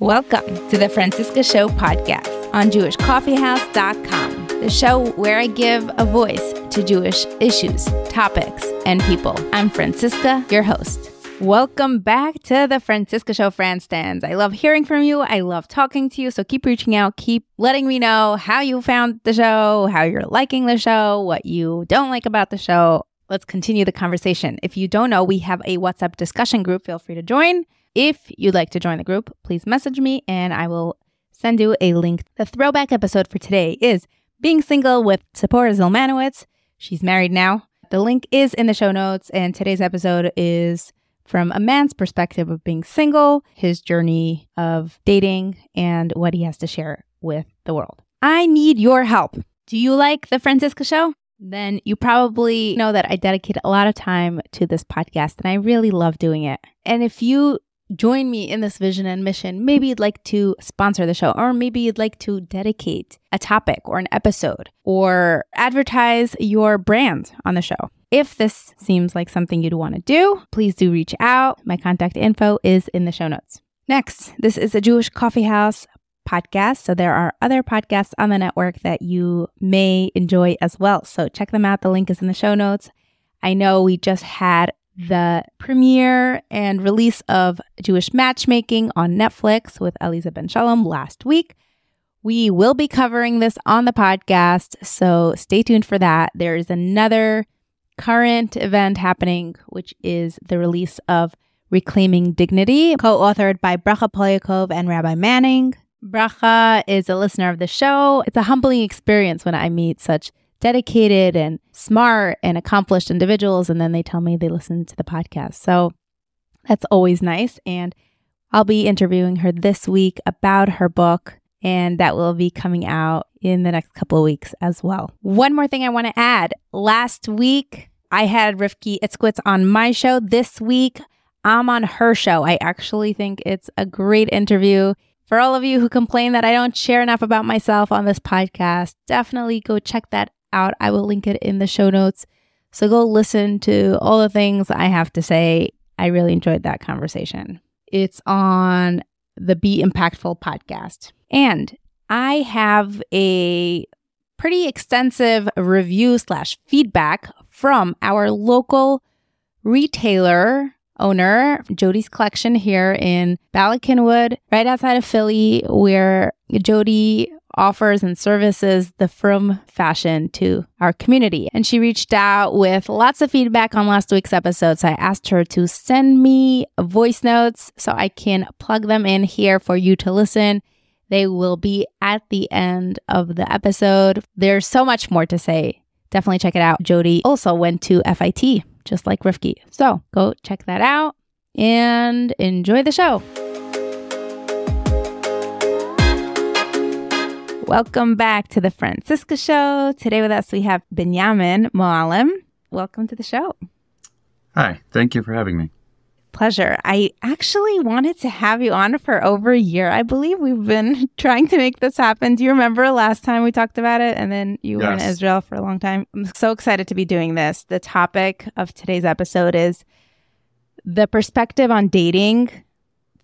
Welcome to the Franciska Show podcast on JewishCoffeehouse.com, the show where I give a voice to Jewish issues, topics, and people. I'm Franciska, your host. Welcome back to the Franciska Show, France stands. I love hearing from you. I love talking to you. So keep reaching out. Keep letting me know how you found the show, how you're liking the show, what you don't like about the show. Let's continue the conversation. If you don't know, we have a WhatsApp discussion group. Feel free to join. If you'd like to join the group, please message me and I will send you a link. The throwback episode for today is Being Single with Tzipora Zelmanowitz. She's married now. The link is in the show notes, and today's episode is from a man's perspective of being single, his journey of dating, and what he has to share with the world. I need your help. Do you like The Franciska Show? Then you probably know that I dedicate a lot of time to this podcast, and I really love doing it. And if you join me in this vision and mission, maybe you'd like to sponsor the show, or maybe you'd like to dedicate a topic or an episode, or advertise your brand on the show. If this seems like something you'd want to do, please do reach out. My contact info is in the show notes. Next, this is a Jewish coffee house podcast. So there are other podcasts on the network that you may enjoy as well. So check them out. The link is in the show notes. I know we just had the premiere and release of Jewish Matchmaking on Netflix with Aleeza Ben Shalom last week. We will be covering this on the podcast, so stay tuned for that. There is another current event happening, which is the release of Reclaiming Dignity, co authored by Bracha Polyakov and Rabbi Manning. Bracha is a listener of the show. It's a humbling experience when I meet such dedicated and smart and accomplished individuals. And then they tell me they listen to the podcast. So that's always nice. And I'll be interviewing her this week about her book, and that will be coming out in the next couple of weeks as well. One more thing I want to add last week, I had Rifki Itzkowitz on my show. This week, I'm on her show. I actually think it's a great interview. For all of you who complain that I don't share enough about myself on this podcast, definitely go check that out. I will link it in the show notes. So go listen to all the things I have to say. I really enjoyed that conversation. It's on the Be Impactful podcast. And I have a pretty extensive review slash feedback from our local retailer owner, Jody's Collection here in Bala Cynwyd, right outside of Philly, where Jody offers and services the frum fashion to our community. And she reached out with lots of feedback on last week's episode. So I asked her to send me voice notes so I can plug them in here for you to listen. They will be at the end of the episode. There's so much more to say. Definitely check it out. Jody also went to FIT, just like Rifki. So go check that out and enjoy the show. Welcome back to the Franciska Show. Today with us we have Benyamin Moalem. Welcome to the show. Hi, thank you for having me. Pleasure. I actually wanted to have you on for over a year. I believe we've been trying to make this happen. Do you remember last time we talked about it? And then you yes. were in Israel for a long time. I'm so excited to be doing this. The topic of today's episode is the perspective on dating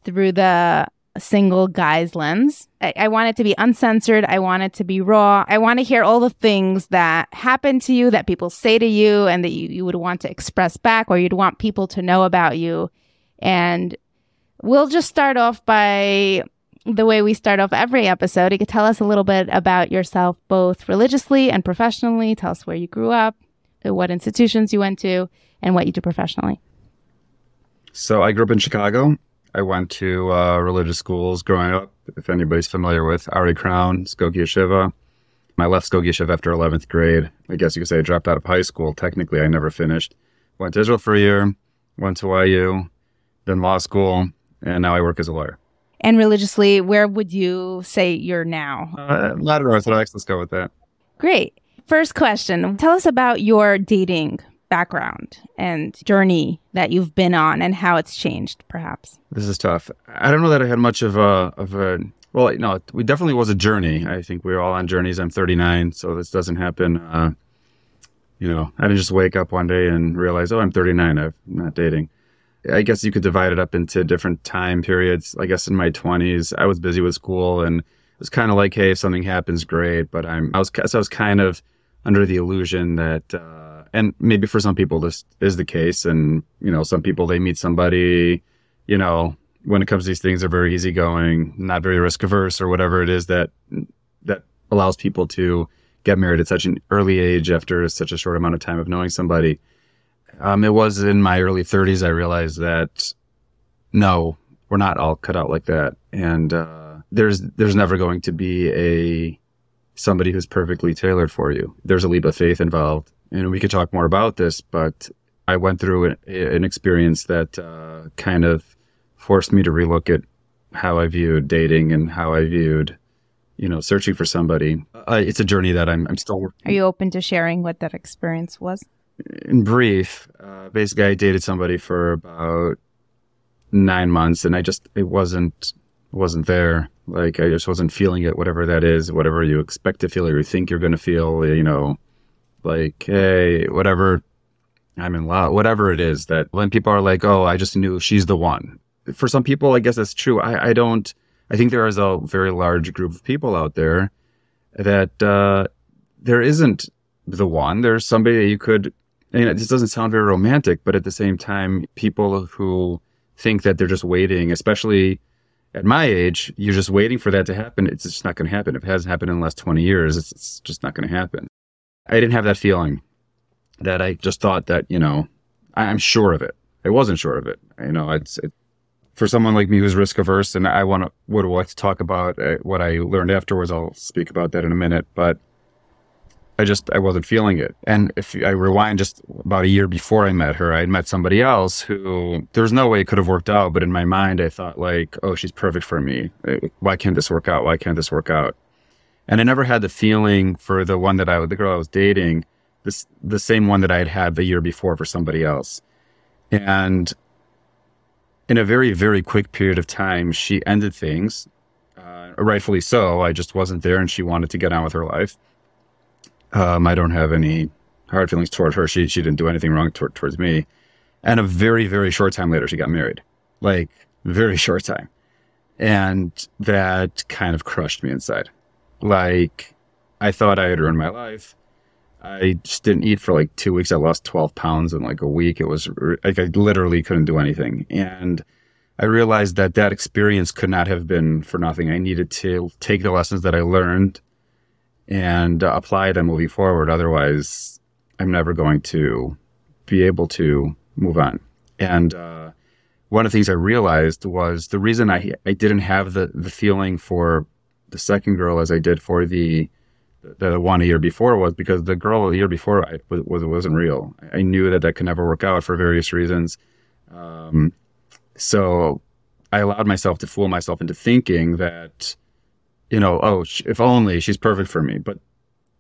through the single guy's lens. I, I, want it to be uncensored. I want it to be raw. I want to hear all the things that happen to you, that people say to you, and that you, you would want to express back or you'd want people to know about you. And we'll just start off by the way we start off every episode. You could tell us a little bit about yourself, both religiously and professionally. Tell us where you grew up, what institutions you went to, and what you do professionally. So I grew up in Chicago. I went to uh, religious schools growing up. If anybody's familiar with Arie Crown, Skokie Yeshiva. I left Skokie Yeshiva after 11th grade. I guess you could say I dropped out of high school. Technically, I never finished. Went to Israel for a year, went to YU, then law school, and now I work as a lawyer. And religiously, where would you say you're now? Uh, Latin Orthodox. Let's go with that. Great. First question Tell us about your dating background and journey that you've been on and how it's changed, perhaps? This is tough. I don't know that I had much of a of a well, no, we definitely was a journey. I think we are all on journeys. I'm 39, so this doesn't happen. Uh, you know, I didn't just wake up one day and realize, oh, I'm 39. I'm not dating. I guess you could divide it up into different time periods. I guess in my 20s, I was busy with school and it was kind of like, hey, if something happens, great. But I'm, I was, so I was kind of under the illusion that, uh, and maybe for some people this is the case. And, you know, some people, they meet somebody, you know, when it comes to these things, they're very easygoing, not very risk averse or whatever it is that, that allows people to get married at such an early age after such a short amount of time of knowing somebody. Um, it was in my early 30s I realized that no, we're not all cut out like that, and uh, there's there's never going to be a somebody who's perfectly tailored for you. There's a leap of faith involved, and we could talk more about this. But I went through an, an experience that uh, kind of forced me to relook at how I viewed dating and how I viewed you know, searching for somebody. Uh, it's a journey that I'm, I'm still working. Are you open to sharing what that experience was? In brief, uh, basically, I dated somebody for about nine months, and I just it wasn't wasn't there. Like I just wasn't feeling it, whatever that is, whatever you expect to feel or you think you're going to feel. You know, like hey, whatever. I'm in love, whatever it is that when people are like, oh, I just knew she's the one. For some people, I guess that's true. I, I don't I think there is a very large group of people out there that uh, there isn't the one. There's somebody that you could. You know, this doesn't sound very romantic, but at the same time, people who think that they're just waiting, especially at my age, you're just waiting for that to happen. It's just not going to happen. If it hasn't happened in the last 20 years, it's, it's just not going to happen. I didn't have that feeling that I just thought that, you know, I'm sure of it. I wasn't sure of it. You know, it's, it, for someone like me who's risk averse, and I want to would like to talk about uh, what I learned afterwards. I'll speak about that in a minute, but I just I wasn't feeling it. And if I rewind just about a year before I met her, I had met somebody else who there's no way it could have worked out, but in my mind I thought like, oh, she's perfect for me. Uh, why can't this work out? Why can't this work out? And I never had the feeling for the one that I the girl I was dating, this the same one that I had had the year before for somebody else. And in a very, very quick period of time, she ended things. Uh, rightfully so. I just wasn't there and she wanted to get on with her life. Um, I don't have any hard feelings toward her. She, she didn't do anything wrong toward, towards me. And a very, very short time later, she got married. Like, very short time. And that kind of crushed me inside. Like, I thought I had ruined my life. I just didn't eat for like two weeks. I lost 12 pounds in like a week. It was like I literally couldn't do anything. And I realized that that experience could not have been for nothing. I needed to take the lessons that I learned and apply them moving forward. Otherwise, I'm never going to be able to move on. And uh, one of the things I realized was the reason I I didn't have the the feeling for the second girl as I did for the the one a year before was because the girl a year before I, was, was wasn't real. I knew that that could never work out for various reasons. Um, so I allowed myself to fool myself into thinking that, you know, oh, if only she's perfect for me. But,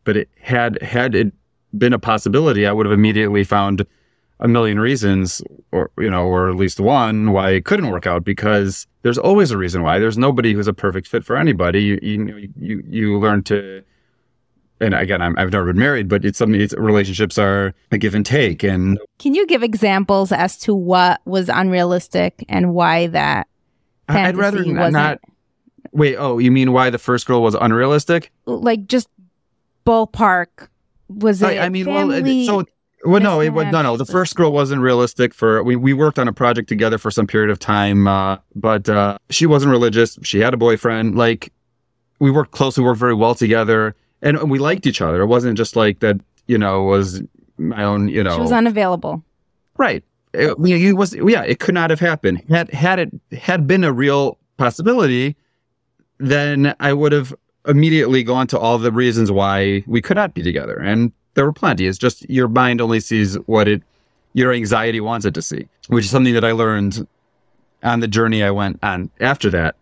but it had had it been a possibility, I would have immediately found a million reasons, or you know, or at least one why it couldn't work out. Because there's always a reason why. There's nobody who's a perfect fit for anybody. You you you you learn to and again, i have never been married, but it's something. It's, relationships are a give and take. And can you give examples as to what was unrealistic and why that? I'd rather not, not. Wait. Oh, you mean why the first girl was unrealistic? Like just ballpark. Was it? I, I mean, family? well, so well, no, it was no, no. The first girl wasn't realistic. For we we worked on a project together for some period of time, uh, but uh, she wasn't religious. She had a boyfriend. Like we worked closely, worked very well together and we liked each other. It wasn't just like that, you know, was my own, you know. She was unavailable. Right. It, it was, yeah, it could not have happened. Had, had it had been a real possibility, then I would have immediately gone to all the reasons why we could not be together. And there were plenty. It's just your mind only sees what it, your anxiety wants it to see, which is something that I learned on the journey I went on after that.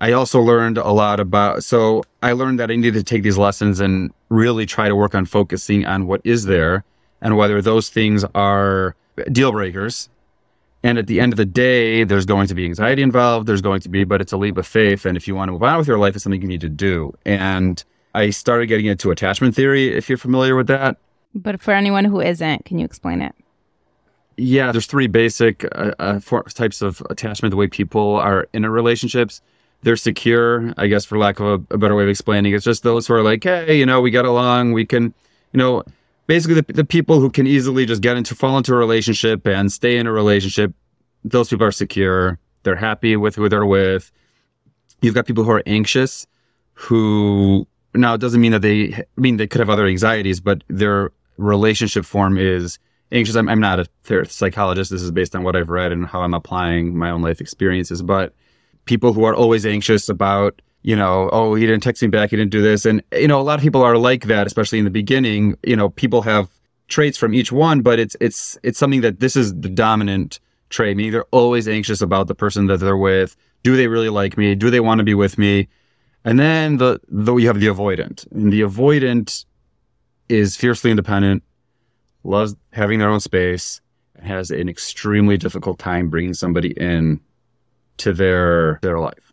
I also learned a lot about, so I learned that I needed to take these lessons and really try to work on focusing on what is there and whether those things are deal breakers. And at the end of the day, there's going to be anxiety involved. There's going to be, but it's a leap of faith. And if you want to move on with your life, it's something you need to do. And I started getting into attachment theory, if you're familiar with that. But for anyone who isn't, can you explain it? Yeah, there's three basic uh, uh, types of attachment. The way people are in a relationships, they're secure. I guess, for lack of a, a better way of explaining, it's just those who are like, hey, you know, we get along, we can, you know, basically the, the people who can easily just get into fall into a relationship and stay in a relationship. Those people are secure. They're happy with who they're with. You've got people who are anxious, who now it doesn't mean that they I mean they could have other anxieties, but their relationship form is anxious. I'm, I'm not a psychologist. This is based on what I've read and how I'm applying my own life experiences. But people who are always anxious about, you know, oh, he didn't text me back, he didn't do this. And, you know, a lot of people are like that, especially in the beginning. You know, people have traits from each one, but it's, it's, it's something that this is the dominant trait. Meaning they're always anxious about the person that they're with. Do they really like me? Do they want to be with me? And then the, though you have the avoidant and the avoidant is fiercely independent, loves having their own space, and has an extremely difficult time bringing somebody in to their their life.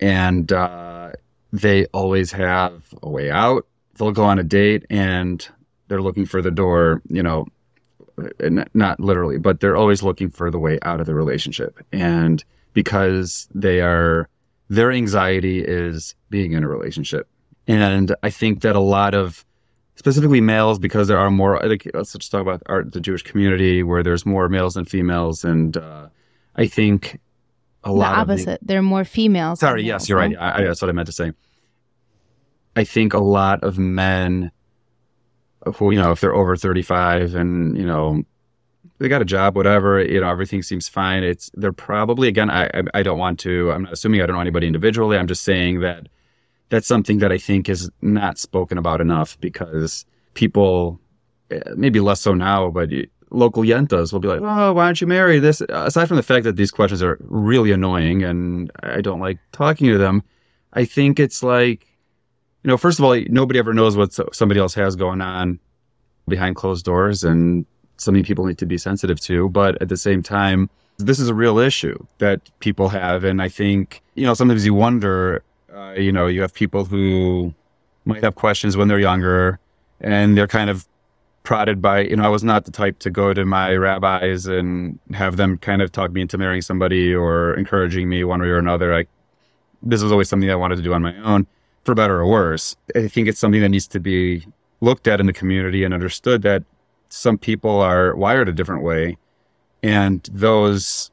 And uh, they always have a way out. They'll go on a date and they're looking for the door, you know, not literally, but they're always looking for the way out of the relationship. And because they are, their anxiety is being in a relationship. And I think that a lot of specifically males because there are more like let's just talk about our, the jewish community where there's more males than females. And uh, i think a the lot opposite. The, they're more females sorry yes you're right. I, I, that's what i meant to say. I think a lot of men who you know if they're over 35 and you know they got a job whatever you know everything seems fine. It's they're probably again i i, don't want to i'm not assuming i don't know anybody individually. I'm just saying that that's something that I think is not spoken about enough because people, eh, maybe less so now, but local yentas will be like, "Oh, why don't you marry This, aside from the fact that these questions are really annoying and I don't like talking to them, I think it's like, you know, first of all, nobody ever knows what somebody else has going on behind closed doors, and something people need to be sensitive to. But at the same time, this is a real issue that people have, and I think you know sometimes you wonder uh, you know, you have people who might have questions when they're younger and they're kind of prodded by, you know, I was not the type to go to my rabbis and have them kind of talk me into marrying somebody or encouraging me one way or another. Like, this was always something I wanted to do on my own, for better or worse. I think it's something that needs to be looked at in the community and understood that some people are wired a different way. And those,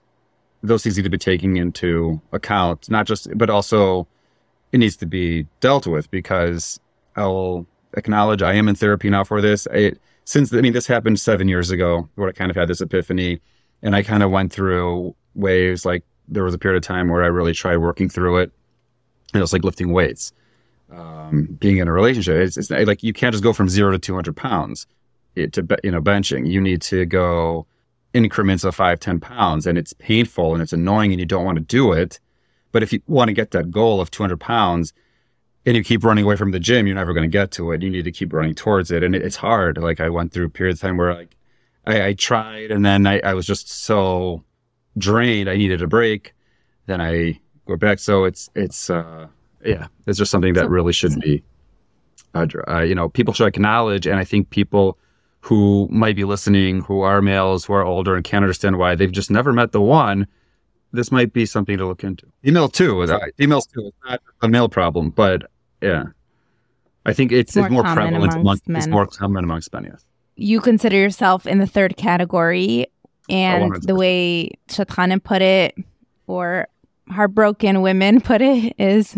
those things need to be taken into account, not just, but also it needs to be dealt with because I'll acknowledge I am in therapy now for this. Since I mean, this happened seven years ago where I kind of had this epiphany, and I kind of went through waves. Like there was a period of time where I really tried working through it. And it was like lifting weights, um, being in a relationship. It's, it's, like you can't just go from zero to two hundred pounds to you know benching. You need to go increments of five, ten pounds, and it's painful and it's annoying, and you don't want to do it but if you want to get that goal of 200 pounds and you keep running away from the gym, you're never going to get to it. You need to keep running towards it. And it's hard. Like I went through a period of time where like I, I tried and then I, I, was just so drained. I needed a break. Then I go back. So it's, it's, uh, yeah, it's just something that really should be, uh, you know, people should acknowledge. And I think people who might be listening, who are males, who are older and can't understand why they've just never met the one, this might be something to look into. Email too. right? emails too. It's not a male problem, but yeah, I think it's, more, it's more prevalent amongst men. It's more common amongst men. Yes. You consider yourself in the third category, and the way Shadchanim put it, or heartbroken women put it, is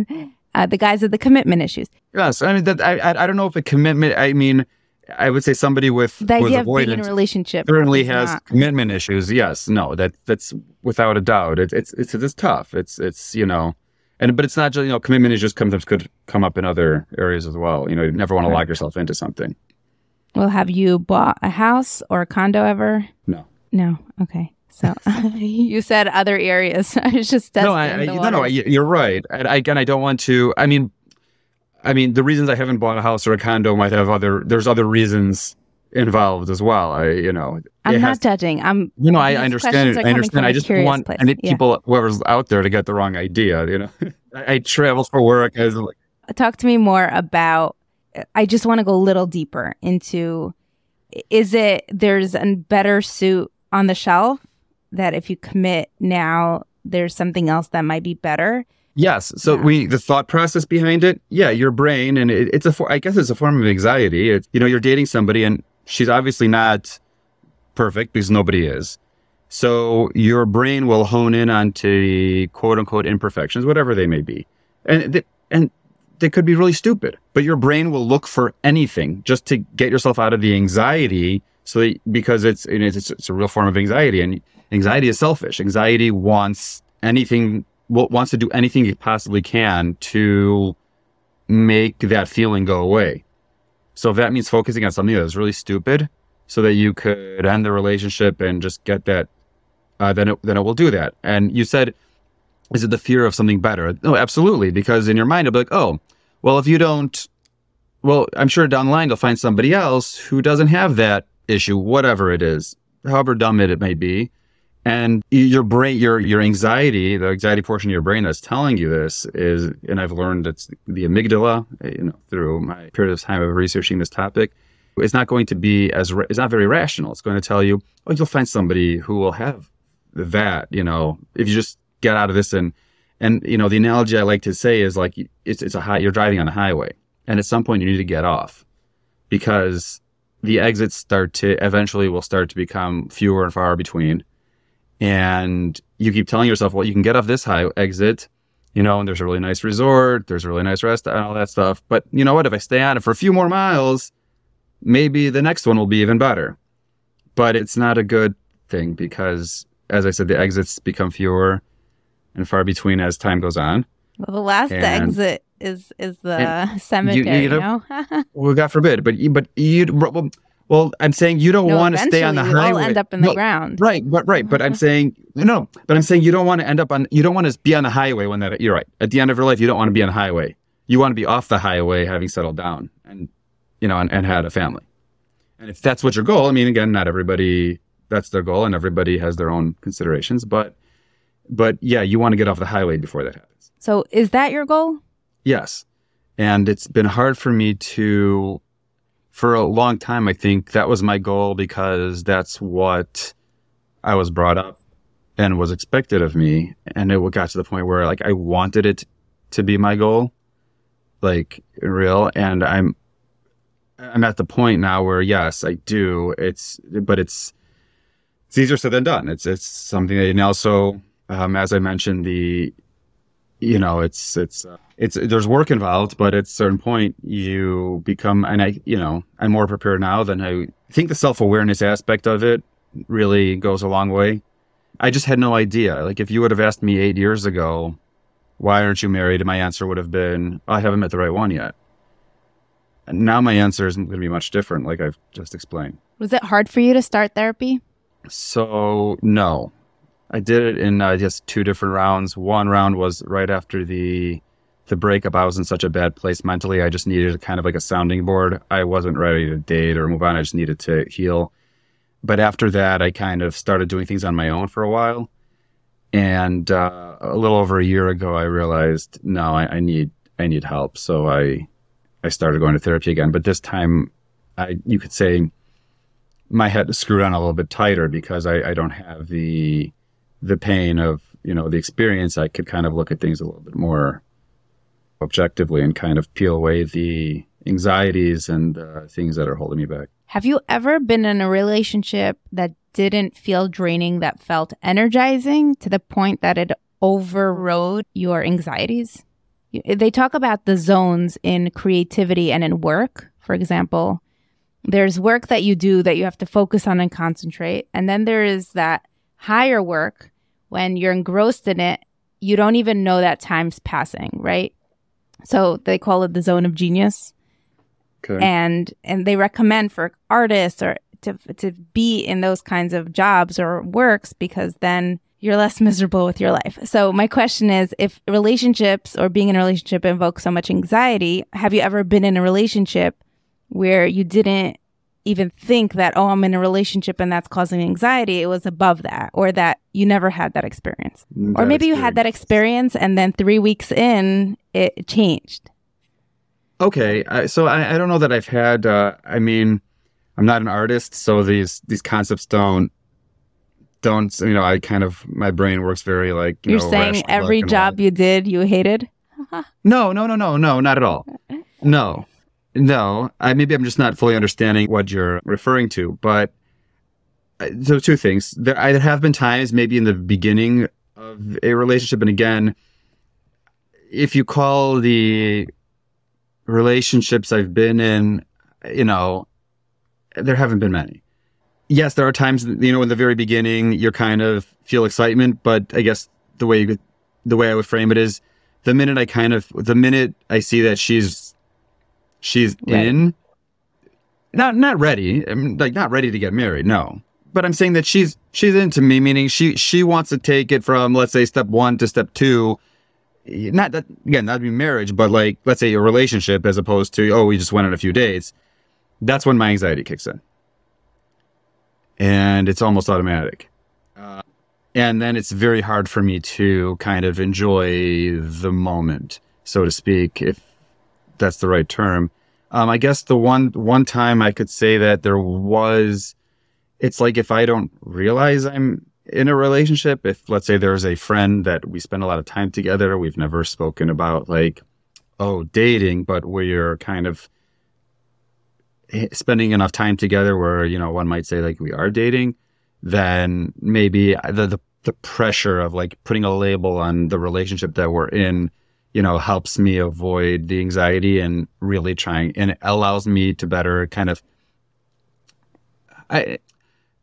uh, the guys of the commitment issues. Yes, I mean that. I I don't know if a commitment. I mean I would say somebody with the idea of being in a relationship certainly has not. commitment issues. Yes, no, that that's without a doubt. It, it's it's it's tough. It's it's you know, and but it's not just you know commitment is just sometimes could come up in other areas as well. You know, you never want to lock yourself into something. Well, have you bought a house or a condo ever? No. No. Okay. So you said other areas. I was just no, I, I, no, no. You're right. I, again, I don't want to. I mean, I mean, the reasons I haven't bought a house or a condo might have other. There's other reasons involved as well. I, you know, I'm not judging. I'm. You know, I understand. I understand. I just want place. I yeah. people, whoever's out there, to get the wrong idea. You know, I, I travel for work. As like, talk to me more about. I just want to go a little deeper into. Is it there's a better suit on the shelf that if you commit now, there's something else that might be better. Yes. So Yeah. we the thought process behind it, yeah, your brain, and it, it's a for, I guess it's a form of anxiety. It's you know you're dating somebody, and she's obviously not perfect because nobody is. So your brain will hone in onto the quote unquote imperfections, whatever they may be, and th- and they could be really stupid. But your brain will look for anything just to get yourself out of the anxiety. So that, because it's it's it's a real form of anxiety, and anxiety is selfish. Anxiety wants anything wants to do anything he possibly can to make that feeling go away. So if that means focusing on something that's really stupid, so that you could end the relationship and just get that, uh, then it, then it will do that. And you said, is it the fear of something better? No, absolutely, because in your mind it'll be like, oh, well, if you don't, well, I'm sure down the line you'll find somebody else who doesn't have that issue, whatever it is, however dumb it, it may be and your brain your your anxiety the anxiety portion of your brain that's telling you this is and i've learned it's the amygdala eh, you know through my period of time of researching this topic it's not going to be as it's not very rational. It's going to tell you oh you'll find somebody who will have that you know if you just get out of this and and you know the analogy i like to say is like it's it's a high you're driving on a highway and at some point you need to get off because the exits start to eventually will start to become fewer and far between and you keep telling yourself, well, you can get off this high exit, you know, and there's a really nice resort, there's a really nice restaurant, and all that stuff. But you know what? If I stay on it for a few more miles, maybe the next one will be even better. But it's not a good thing because, as I said, the exits become fewer and far between as time goes on. Well, the last And- exit is is the cemetery, you you, know- know? Well, God forbid, but you, but you, well, well, I'm saying you don't no, want to stay on the highway. eventually we all highway. end up in the No, ground. Right, but right, but I'm saying no, but I'm saying you don't want to end up on you don't want to be on the highway when that you're right. At the end of your life, you don't want to be on the highway. You want to be off the highway, having settled down and you know and, and had a family. And if that's what your goal, I mean, again, not everybody that's their goal, and everybody has their own considerations. But but yeah, you want to get off the highway before that happens. So is that your goal? Yes. And it's been hard for me to, for a long time, I think that was my goal because that's what I was brought up and was expected of me. And it got to the point where like I wanted it to be my goal, like real. And I'm, I'm at the point now where yes, I do. It's, but it's, it's easier said than done. It's, it's something that, and also, um, as I mentioned, the, you know, it's it's uh, it's there's work involved, but at a certain point you become, and I, you know, I'm more prepared now than I think. The self awareness aspect of it really goes a long way. I just had no idea. Like if you would have asked me eight years ago, why aren't you married? My answer would have been, I haven't met the right one yet. And now my answer isn't going to be much different, like I've just explained. Was it hard for you to start therapy? So no, I did it in uh, just two different rounds. One round was right after the the breakup. I was in such a bad place mentally. I just needed kind of like a sounding board. I wasn't ready to date or move on. I just needed to heal. But after that, I kind of started doing things on my own for a while. And uh, a little over a year ago, I realized no, I, I need I need help. So I I started going to therapy again. But this time, I you could say my head is screwed on a little bit tighter because I, I don't have the the pain of you know the experience. I could kind of look at things a little bit more objectively and kind of peel away the anxieties and uh, things that are holding me back. Have you ever been in a relationship that didn't feel draining, that felt energizing to the point that it overrode your anxieties? They talk about the zones in creativity and in work. For example, there's work that you do that you have to focus on and concentrate. And then there is that higher work when you're engrossed in it, you don't even know that time's passing, right? So they call it the zone of genius Okay. and and they recommend for artists or to to be in those kinds of jobs or works because then you're less miserable with your life. So my question is if relationships or being in a relationship invokes so much anxiety, have you ever been in a relationship where you didn't even think that oh I'm in a relationship and that's causing anxiety, it was above that or that you never had that experience. or That maybe you had that experience and then 3 weeks in it changed. Okay, I, so I, I don't know that I've had. Uh, I mean, I'm not an artist, so these these concepts don't don't you know? I kind of my brain works very like you You're know, saying every job you did, you hated? No, no, no, no, no, not at all. No, no. I maybe I'm just not fully understanding what you're referring to. But uh, so two things. There, I have been times maybe in the beginning of a relationship, and again, if you call the relationships I've been in, you know, there haven't been many. Yes, there are times, you know, in the very beginning, you're kind of feel excitement, but I guess the way you the way I would frame it is, the minute I kind of, the minute I see that she's, she's in, not not ready, I mean, like not ready to get married, no. But I'm saying that she's she's into me, meaning she she wants to take it from let's say step one to step two. Not that again, that'd be marriage, but like let's say a relationship as opposed to oh we just went on a few dates. That's when my anxiety kicks in, and it's almost automatic. Uh, and then it's very hard for me to kind of enjoy the moment, so to speak, if that's the right term. Um, I guess the one one time I could say that there was, it's like if I don't realize I'm in a relationship, if let's say there's a friend that we spend a lot of time together, we've never spoken about like, oh, dating, but we're kind of spending enough time together where you know one might say like we are dating, then maybe the the, the pressure of like putting a label on the relationship that we're in you know, helps me avoid the anxiety and really trying, and it allows me to better kind of. I,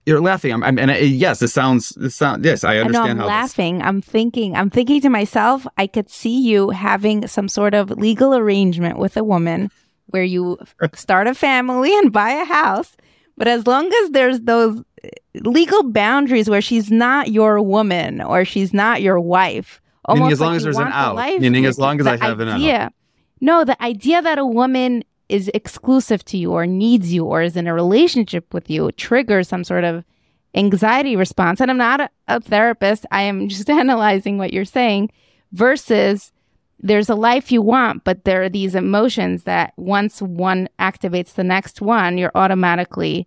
you're laughing. I'm, I'm and I, yes, this sounds. This sound. Yes, I I know understand I'm how. this- laughing. I'm thinking, I'm thinking to myself, I could see you having some sort of legal arrangement with a woman where you start a family and buy a house. But as long as there's those eh, legal boundaries where she's not your woman or she's not your wife, Meaning as long like as there's an out. life Meaning as long as I have an out. idea, No, the idea that a woman is exclusive to you or needs you or is in a relationship with you triggers some sort of anxiety response. And I'm not a, a therapist. I am just analyzing what you're saying versus there's a life you want, but there are these emotions that once one activates the next one, you're automatically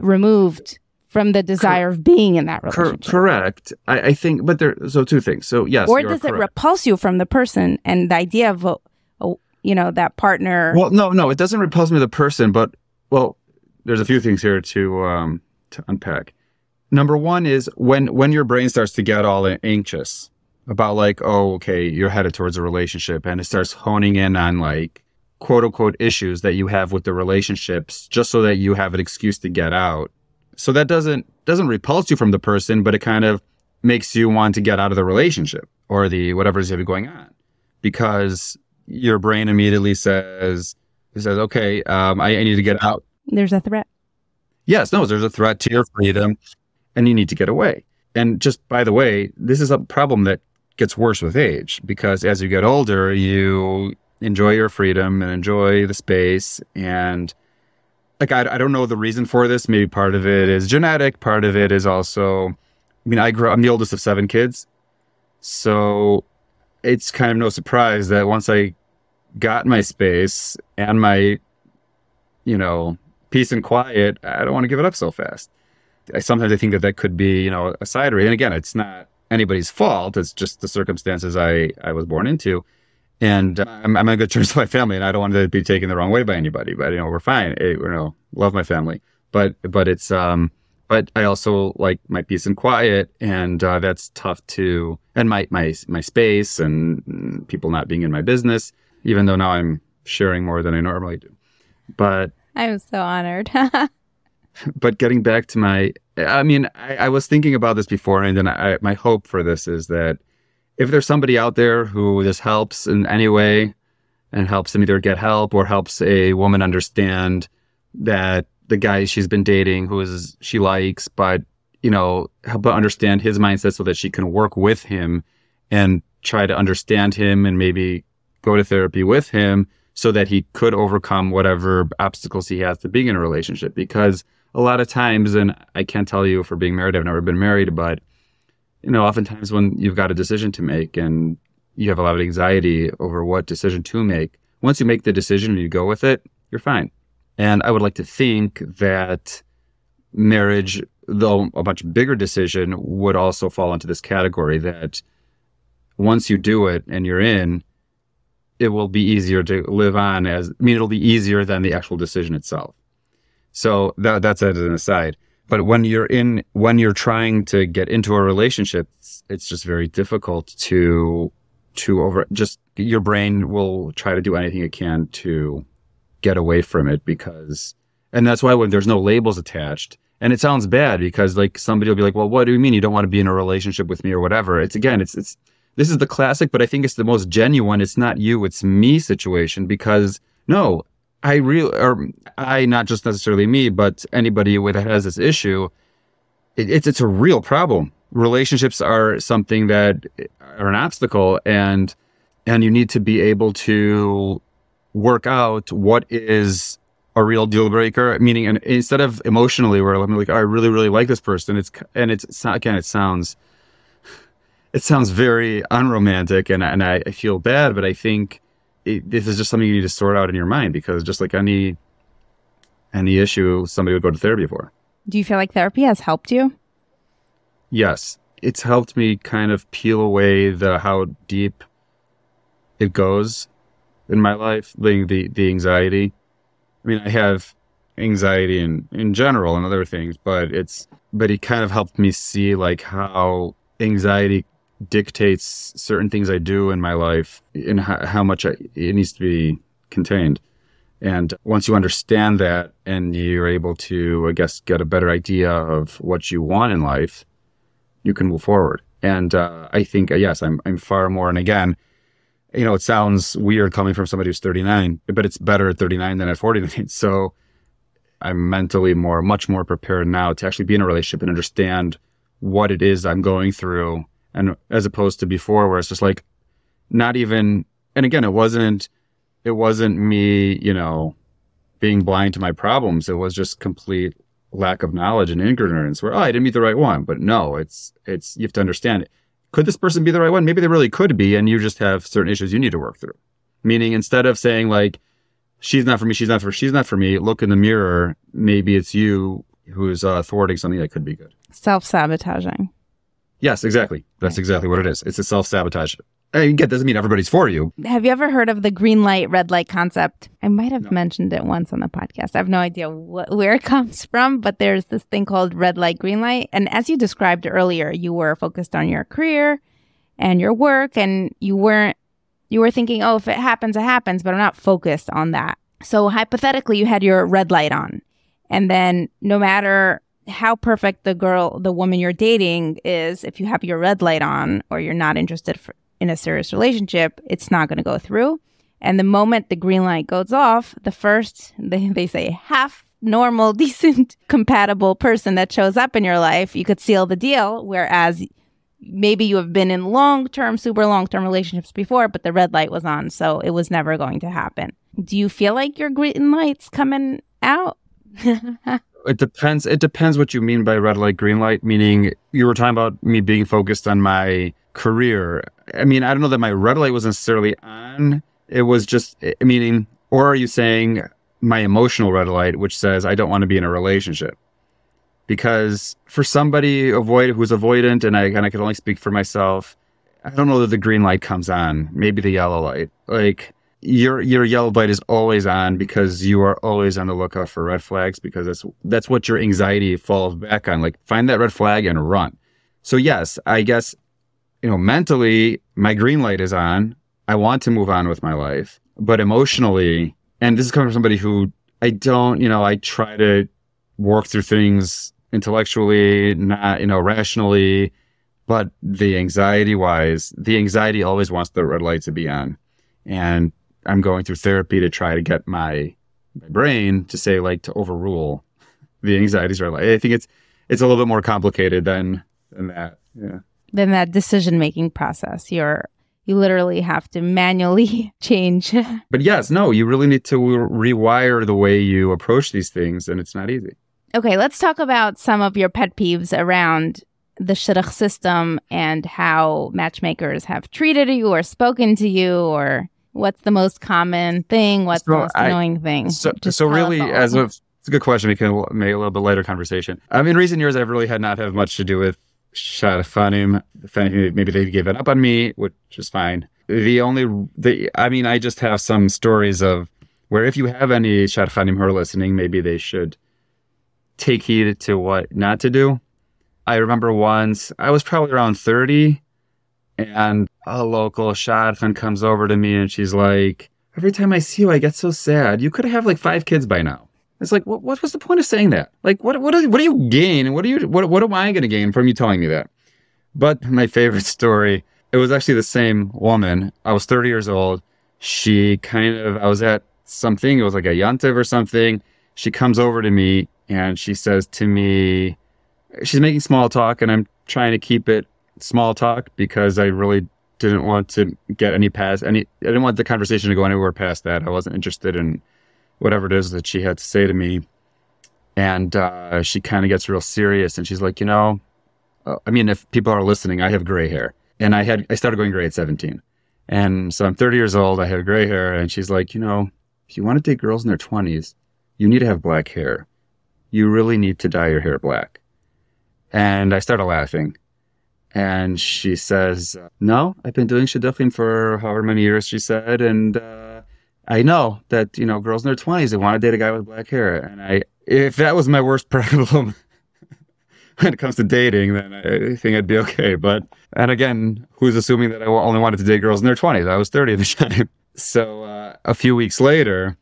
removed from the desire of being in that Cor- relationship. correct. I, I think, but there. So two things. So yes, or does it repulse you from the person and the idea of a, a you know that partner Well, no, no, it doesn't repulse me the person, but well, there's a few things here to um to unpack. Number one is when when your brain starts to get all anxious about like, oh, okay, you're headed towards a relationship, and it starts honing in on like quote unquote issues that you have with the relationships, just so that you have an excuse to get out. So that doesn't doesn't repulse you from the person, but it kind of makes you want to get out of the relationship or the whatever's going on. Because your brain immediately says it says okay um, I, I need to get out. there's a threat. Yes no there's a threat to your freedom and you need to get away. And just by the way this is a problem that gets worse with age because as you get older you enjoy your freedom and enjoy the space and like I, I don't know the reason for this. Maybe part of it is genetic. Part of it is also i mean i grew i'm the oldest of seven kids. So it's kind of no surprise that once i got my space and my you know peace and quiet i don't want to give it up so fast. I sometimes i think that that could be you know a side read and again it's not anybody's fault. It's just the circumstances i i was born into and uh, I'm, I'm on good terms with my family and i don't want to be taken the wrong way by anybody but you know we're fine. You know love my family. But but it's um but I also like my peace and quiet, and uh, that's tough to and my my my space and people not being in my business, even though now I'm sharing more than I normally do. But i'm so honored. But getting back to my, I mean, I, I was thinking about this before, and then I, my hope for this is that if there's somebody out there who this helps in any way, and helps them either get help or helps a woman understand that the guy she's been dating, who is she likes, but you know, help her understand his mindset so that she can work with him and try to understand him and maybe go to therapy with him so that he could overcome whatever obstacles he has to being in a relationship. Because a lot of times, and I can't tell you for being married, I've never been married, but you know, oftentimes when you've got a decision to make and you have a lot of anxiety over what decision to make, once you make the decision and you go with it, you're fine. And I would like to think that marriage though a much bigger decision would also fall into this category that once you do it and you're in, it will be easier to live on as, I mean, it'll be easier than the actual decision itself. So that, that's an aside. But when you're in, when you're trying to get into a relationship, it's, just very difficult to, to over, just your brain will try to do anything it can to get away from it because, and that's why when there's no labels attached, and it sounds bad because like somebody will be like, well, what do you mean you don't want to be in a relationship with me or whatever? It's again, it's, it's, this is the classic, but I think it's the most genuine. It's not you, it's me situation because no, I really, or I, not just necessarily me, but anybody that has this issue, it, it's, it's a real problem. Relationships are something that are an obstacle and, and you need to be able to work out what is a real deal breaker. Meaning, and instead of emotionally, where I'm like, oh, I really, really like this person. It's, and it's, it's again, it sounds, it sounds very unromantic and, and I, I feel bad, but I think it, this is just something you need to sort out in your mind because just like any, any issue, somebody would go to therapy for. Do you feel like therapy has helped you? Yes. It's helped me kind of peel away the how deep it goes in my life, the, the, the anxiety. I mean, I have anxiety in, in general and other things, but it's, but it kind of helped me see like how anxiety dictates certain things I do in my life and how, how much I, it needs to be contained. And once you understand that and you're able to, I guess, get a better idea of what you want in life, you can move forward. And uh, I think, uh, yes, I'm, I'm far more. And again, you know, it sounds weird coming from somebody who's 39, but it's better at 39 than at 49. So I'm mentally more, much more prepared now to actually be in a relationship and understand what it is I'm going through and as opposed to before where it's just like not even and again it wasn't it wasn't me you know being blind to my problems. It was just complete lack of knowledge and ignorance where oh i didn't meet the right one. But no it's it's you have to understand it could this person be the right one? Maybe they really could be and you just have certain issues you need to work through. Meaning instead of saying like she's not for me she's not for she's not for me look in the mirror maybe it's you who's uh, thwarting something that could be good. Self-sabotaging Yes, exactly. That's exactly what it is. It's a self sabotage. And again, doesn't mean everybody's for you. Have you ever heard of the green light, red light concept? I might have no. mentioned it once on the podcast. I have no idea wh- where it comes from, but there's this thing called red light, green light. And as you described earlier, you were focused on your career and your work, and you weren't, you were thinking, oh, if it happens, it happens, but I'm not focused on that. So hypothetically, you had your red light on. And then no matter how perfect the girl, the woman you're dating is, if you have your red light on or you're not interested for, in a serious relationship, it's not going to go through. And the moment the green light goes off, the first, they, they say, half normal, decent, compatible person that shows up in your life, you could seal the deal. Whereas maybe you have been in long term, super long term relationships before, but the red light was on. So it was never going to happen. Do you feel like your green light's coming out? it depends. It depends what you mean by red light, green light. Meaning, you were talking about me being focused on my career. I mean, I don't know that my red light was necessarily on. It was just meaning, or are you saying my emotional red light, which says I don't want to be in a relationship? Because for somebody avoid who's avoidant, and I and I can only speak for myself, I don't know that the green light comes on. Maybe the yellow light. Like your your yellow light is always on because you are always on the lookout for red flags because that's that's what your anxiety falls back on. Like find that red flag and run. So yes, I guess you know mentally my green light is on. I want to move on with my life, but emotionally, and this is coming from somebody who I don't, you know, I try to work through things intellectually, not you know rationally, but the anxiety wise, the anxiety always wants the red light to be on. And I'm going through therapy to try to get my my brain to say like to overrule the anxieties right like I think it's it's a little bit more complicated than than that. Yeah. Than that decision making process. You're you literally have to manually change. but yes, no, you really need to rewire the way you approach these things and it's not easy. Okay, let's talk about some of your pet peeves around the shidduch system and how matchmakers have treated you or spoken to you or What's the most common thing? What's so the most I, annoying thing? So, so really, as of It's a good question. We can make a little bit later conversation. Um, I mean, recent years, I've really had not had much to do with anything, maybe they've given up on me, which is fine. The only, the, I mean, I just have some stories of where if you have any Shadchanim who are listening, maybe they should take heed to what not to do. I remember once, I was probably around 30, and a local Shadchan comes over to me and she's like, Every time I see you, I get so sad. You could have like five kids by now. It's like, what, what was the point of saying that? Like, what, what, what do you gain? And what do you, what, what am I going to gain from you telling me that? But my favorite story, it was actually the same woman. I was 30 years old. She kind of, I was at something, it was like a yantiv or something. She comes over to me and she says to me, she's making small talk and I'm trying to keep it small talk because I really didn't want to get any past any, I didn't want the conversation to go anywhere past that. I wasn't interested in whatever it is that she had to say to me. And uh, she kind of gets real serious and she's like, you know, uh, I mean, if people are listening, I have gray hair and I had, I started going gray at 17. And so I'm 30 years old. I have gray hair. And she's like, you know, if you want to date girls in their 20s, you need to have black hair. You really need to dye your hair black. And I started laughing. And she says, No, I've been doing shidduchim for however many years, she said. And uh, I know that, you know, girls in their 20s, they want to date a guy with black hair. And I, if that was my worst problem when it comes to dating, then I think I'd be okay. But, and again, who's assuming that I only wanted to date girls in their 20s? I was 30 at the time. So uh, a few weeks later,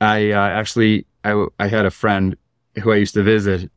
I uh, actually, I, I had a friend who I used to visit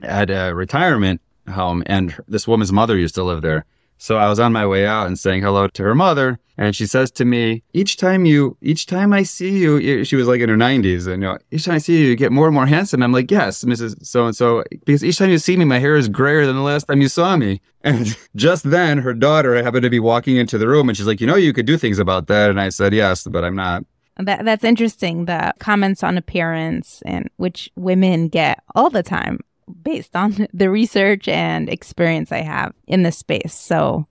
at a retirement home, and this woman's mother used to live there. So I was on my way out and saying hello to her mother, and she says to me, "Each time you, each time I see you," she was like in her nineties, and you know, each time I see you, you get more and more handsome. I'm like, "Yes, Mrs. So and So," because each time you see me, my hair is grayer than the last time you saw me. And just then, her daughter happened to be walking into the room, and she's like, "You know, you could do things about that." And I said, "Yes, but I'm not." That that's interesting. The comments on appearance and which women get all the time based on the research and experience I have in this space. So,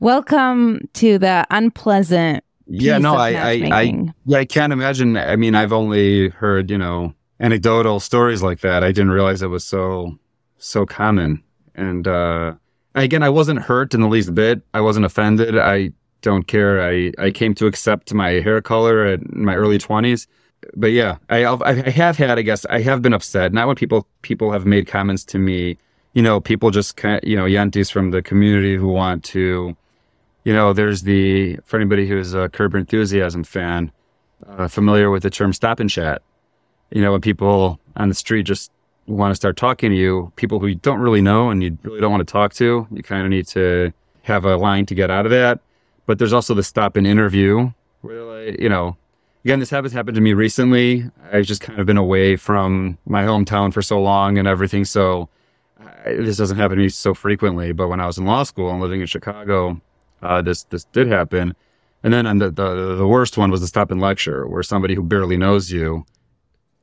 welcome to the unpleasant. Yeah, no, I, I, I, yeah, I can't imagine. I mean, I've only heard, you know, anecdotal stories like that. I didn't realize it was so, so common. And, uh, again, I wasn't hurt in the least bit. I wasn't offended. I don't care. I, I came to accept my hair color in my early 20s but yeah, I I have had, I guess, I have been upset. Not when people people have made comments to me. You know, people just kind you know yentas from the community who want to, you know, there's the for anybody who's a Curb Enthusiasm fan, uh, familiar with the term stop and chat. You know, when people on the street just want to start talking to you, people who you don't really know and you really don't want to talk to, you kind of need to have a line to get out of that. But there's also the stop and interview where, you know, again, this habit happened to me recently. I've just kind of been away from my hometown for so long and everything. So I, this doesn't happen to me so frequently. But when I was in law school and living in Chicago, uh, this this did happen. And then the, the the worst one was the stop and lecture, where somebody who barely knows you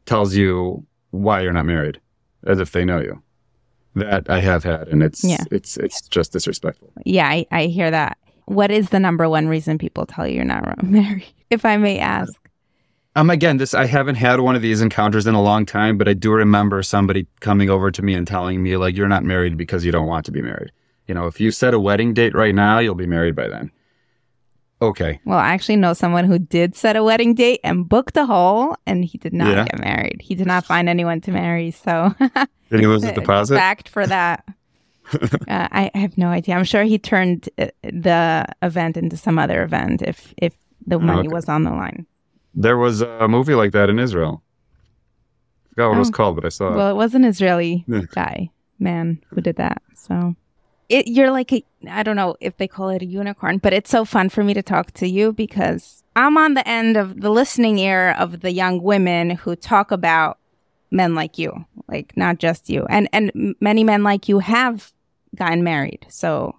tells you why you're not married, as if they know you. That I have had, and it's yeah. it's it's just disrespectful. Yeah, I, I hear that. What is the number one reason people tell you you're not married, if I may ask? Um, again, this I haven't had one of these encounters in a long time, but I do remember somebody coming over to me and telling me like, "You're not married because you don't want to be married." You know, if you set a wedding date right now, you'll be married by then. Okay. Well, I actually know someone who did set a wedding date and booked a hole, and he did not yeah. get married. He did not find anyone to marry. So, did he lose his deposit? Fact for that. uh, I, I, have no idea. I'm sure he turned uh, the event into some other event if if the money okay. was on the line. There was a movie like that in Israel. I forgot what oh. it was oh. called, but I saw it. Well, it was an Israeli guy, man, who did that. So it, you're like a, I don't know if they call it a unicorn, but it's so fun for me to talk to you because I'm on the end of the listening ear of the young women who talk about men like you, like not just you, and and many men like you have gotten married. So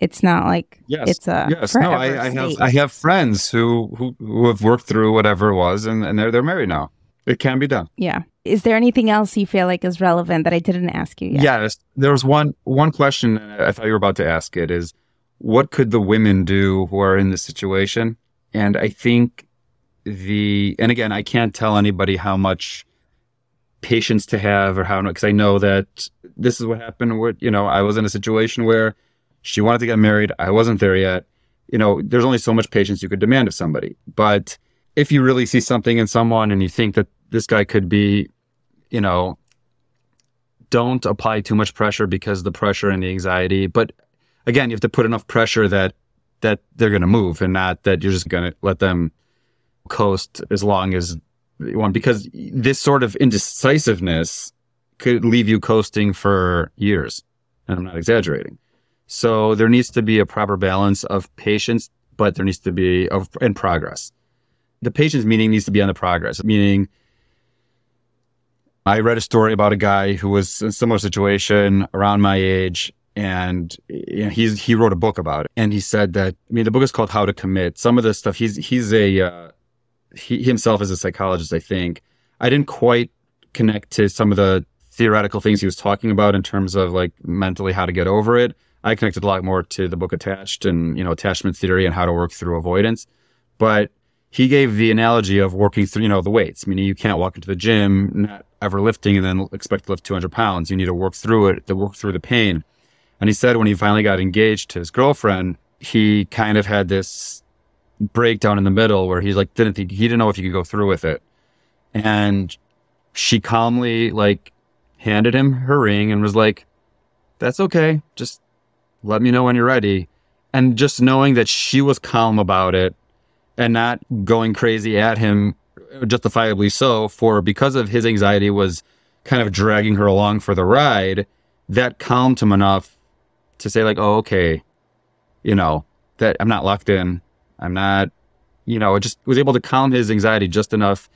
it's not like yes, it's a yes. No, I, I have I have friends who, who who have worked through whatever it was, and, and they're they're married now. It can be done. Yeah. Is there anything else you feel like is relevant that I didn't ask you yet? Yes. There was one one question I thought you were about to ask. It is, what could the women do who are in this situation? And I think the and again, I can't tell anybody how much patience to have or how because I know that this is what happened. With you know, I was in a situation where she wanted to get married. I wasn't there yet. You know, there's only so much patience you could demand of somebody. But if you really see something in someone and you think that this guy could be, you know, don't apply too much pressure because the pressure and the anxiety. But again, you have to put enough pressure that that they're going to move and not that you're just going to let them coast as long as you want because this sort of indecisiveness could leave you coasting for years and i'm not exaggerating so there needs to be a proper balance of patience but there needs to be of in progress. The patience meaning needs to be on the progress meaning i read a story about a guy who was in a similar situation around my age and you know, he's he wrote a book about it and he said that i mean the book is called how to commit. Some of the stuff he's he's a uh, he himself is a psychologist i think. I didn't quite connect to some of the theoretical things he was talking about in terms of like mentally how to get over it i connected a lot more to the book attached and you know attachment theory and how to work through avoidance but he gave the analogy of working through you know the weights meaning you can't walk into the gym not ever lifting and then expect to lift 200 pounds you need to work through it to work through the pain and he said when he finally got engaged to his girlfriend, he kind of had this breakdown in the middle where he like didn't think he didn't know if he could go through with it. And she calmly like handed him her ring and was like, That's okay. Just let me know when you're ready. And just knowing that she was calm about it and not going crazy at him, justifiably so, for because of his anxiety was kind of dragging her along for the ride, that calmed him enough to say like, oh, okay, you know, that I'm not locked in. I'm not, you know, it just was able to calm his anxiety just enough.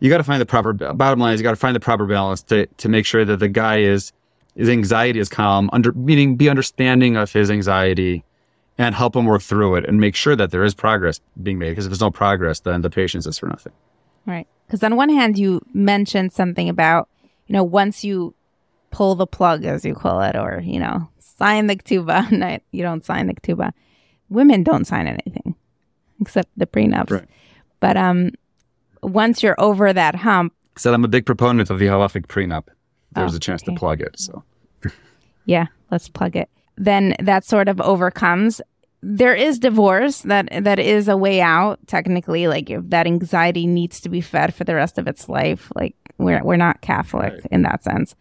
You got to find the proper bottom line is you got to find the proper balance to, to make sure that the guy is, his anxiety is calm, under meaning be understanding of his anxiety and help him work through it and make sure that there is progress being made. Because if there's no progress, then the patience is for nothing. Right. Because on one hand, you mentioned something about, you know, once you pull the plug, as you call it, or, you know, sign the ktuba. No, you don't sign the ktuba. Women don't sign anything except the prenups. Right. But um, once you're over that hump. So I'm a big proponent of the halachic prenup. There's oh, a chance okay. to plug it. So. yeah, let's plug it. Then that sort of overcomes. There is divorce. That that is a way out. Technically, like if that anxiety needs to be fed for the rest of its life, like we're we're not Catholic right. in that sense.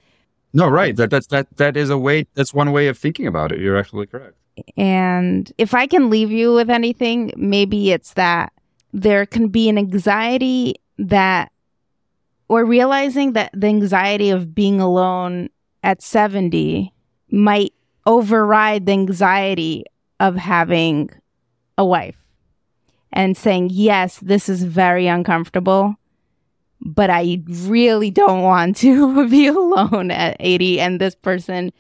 No, right. That that's that that is a way. That's one way of thinking about it. You're absolutely correct. And if I can leave you with anything, maybe it's that there can be an anxiety that, or realizing that the anxiety of being alone at 70 might override the anxiety of having a wife and saying, yes, this is very uncomfortable but I really don't want to be alone at 80. And this person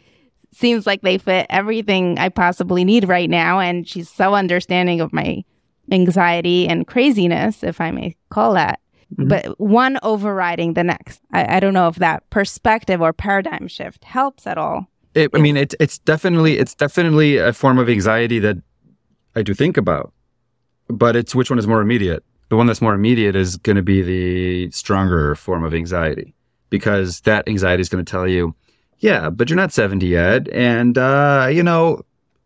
seems like they fit everything I possibly need right now. And she's so understanding of my anxiety and craziness, if I may call that. Mm-hmm. But one overriding the next. I, I, don't know if that perspective or paradigm shift helps at all. It, I mean, it, it's definitely it's definitely a form of anxiety that I do think about, but it's which one is more immediate the one that's more immediate is going to be the stronger form of anxiety because that anxiety is going to tell you, yeah, but you're not 70 yet. And, uh, you know,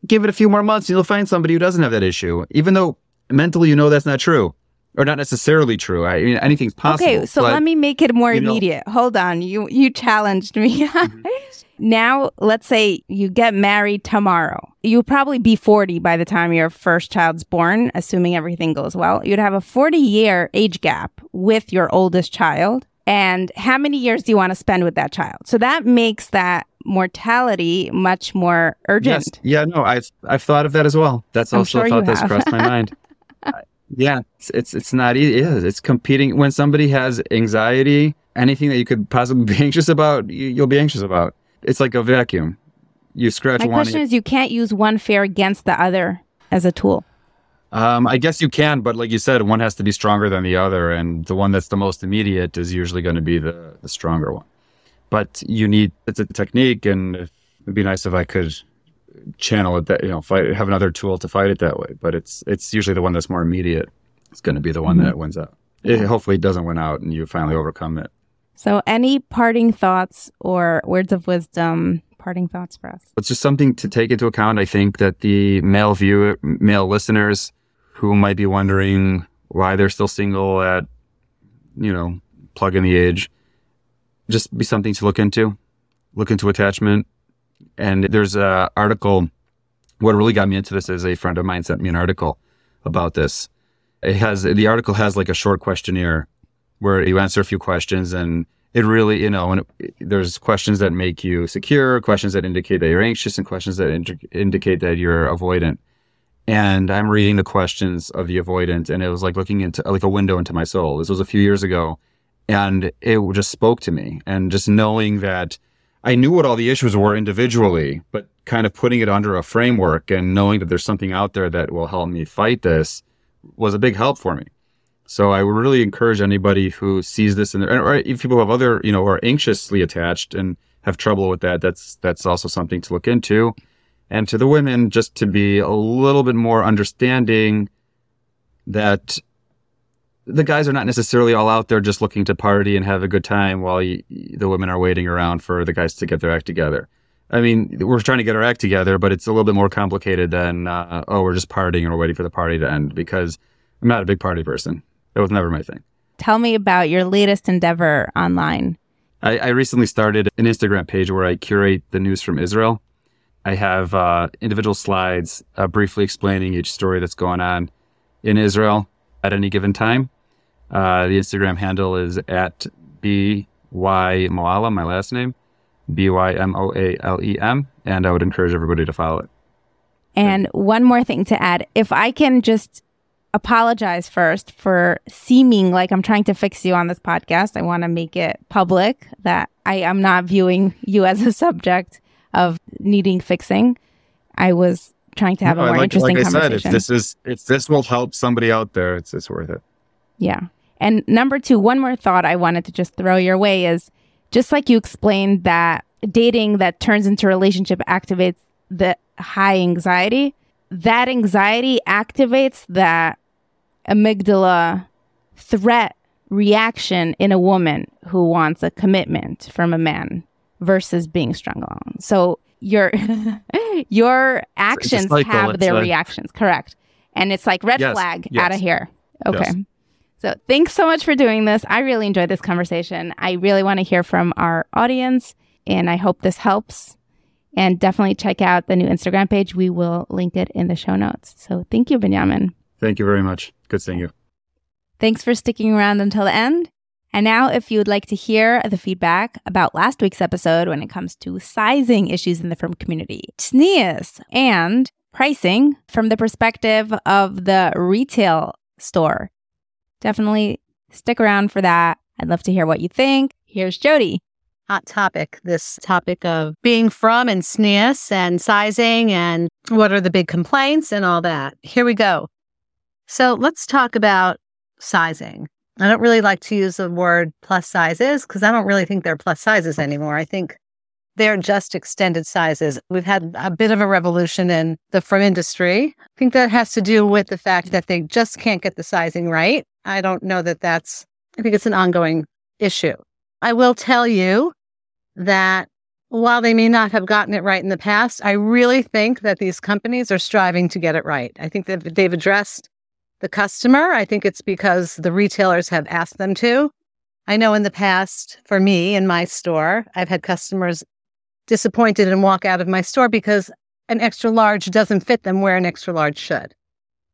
give it a few more months and you'll find somebody who doesn't have that issue, even though mentally you know that's not true or not necessarily true. I mean, anything's possible. Okay, so but, let me make it more immediate. Know. Hold on, you you challenged me. mm-hmm. Now, let's say you get married tomorrow. You'll probably be 40 by the time your first child's born, assuming everything goes well. You'd have a 40 year age gap with your oldest child. And how many years do you want to spend with that child? So that makes that mortality much more urgent. Yes. Yeah, no, I've, I've thought of that as well. That's I'm also sure a thought that's crossed my mind. yeah, it's, it's, it's not easy. It is. It's competing. When somebody has anxiety, anything that you could possibly be anxious about, you'll be anxious about it's like a vacuum. You scratch My one. question is, you can't use one fear against the other as a tool. Um, I guess you can, but like you said, one has to be stronger than the other, and the one that's the most immediate is usually going to be the, the stronger one. But you need it's a technique, and it'd be nice if I could channel it that you know fight have another tool to fight it that way. But it's it's usually the one that's more immediate. It's going to be the one mm-hmm. that wins out. Hopefully, it hopefully doesn't win out and you finally overcome it. So, any parting thoughts or words of wisdom, parting thoughts for us? It's just something to take into account. I think that the male viewer, male listeners who might be wondering why they're still single at, you know, plug in the age, just be something to look into. Look into attachment. And there's a article. What really got me into this is a friend of mine sent me an article about this. It has the article has like a short questionnaire where you answer a few questions and it really, you know, and it, there's questions that make you secure, questions that indicate that you're anxious, and questions that indicate that you're avoidant. And I'm reading the questions of the avoidant, and it was like looking into like a window into my soul. This was a few years ago, and it just spoke to me. And just knowing that I knew what all the issues were individually, but kind of putting it under a framework and knowing that there's something out there that will help me fight this was a big help for me. So I would really encourage anybody who sees this in their, or if people have other, you know, are anxiously attached and have trouble with that, that's, that's also something to look into. And to the women, just to be a little bit more understanding that the guys are not necessarily all out there just looking to party and have a good time while you, the women are waiting around for the guys to get their act together. I mean, we're trying to get our act together, but it's a little bit more complicated than, uh, oh, we're just partying and we're waiting for the party to end because I'm not a big party person. That was never my thing. Tell me about your latest endeavor online. I, I recently started an Instagram page where I curate the news from Israel. I have uh, individual slides uh, briefly explaining each story that's going on in Israel at any given time. Uh, the Instagram handle is at by moalem, my last name, b y m o a l e m, and I would encourage everybody to follow it. And one more thing to add, if I can just apologize first for seeming like I'm trying to fix you on this podcast. I want to make it public that I am not viewing you as a subject of needing fixing. I was trying to have no, a more like, interesting like I conversation. Said, if this is if this will help somebody out there, it's it's worth it. Yeah. And number two, one more thought I wanted to just throw your way is just like you explained that dating that turns into relationship activates the high anxiety. That anxiety activates that amygdala threat reaction in a woman who wants a commitment from a man versus being strung along. So your your actions have their reactions, correct? And it's like red yes, flag yes. out of here. Okay. Yes. So thanks so much for doing this. I really enjoyed this conversation. I really want to hear from our audience and I hope this helps. And definitely check out the new Instagram page. We will link it in the show notes. So thank you, Benyamin. Thank you very much. Good seeing you. Thanks for sticking around until the end. And now, if you would like to hear the feedback about last week's episode when it comes to sizing issues in the frum community, tznius, and pricing from the perspective of the retail store, definitely stick around for that. I'd love to hear what you think. Here's Jody. Hot topic this topic of being frum and tznius and sizing and what are the big complaints and all that. Here we go. So let's talk about sizing. I don't really like to use the word plus sizes because I don't really think they're plus sizes anymore. I think they're just extended sizes. We've had a bit of a revolution in the frum industry. I think that has to do with the fact that they just can't get the sizing right. I don't know that that's, I think it's an ongoing issue. I will tell you that while they may not have gotten it right in the past, I really think that these companies are striving to get it right. I think that they've addressed the customer. I think it's because the retailers have asked them to. I know in the past, for me in my store, I've had customers disappointed and walk out of my store because an extra large doesn't fit them where an extra large should.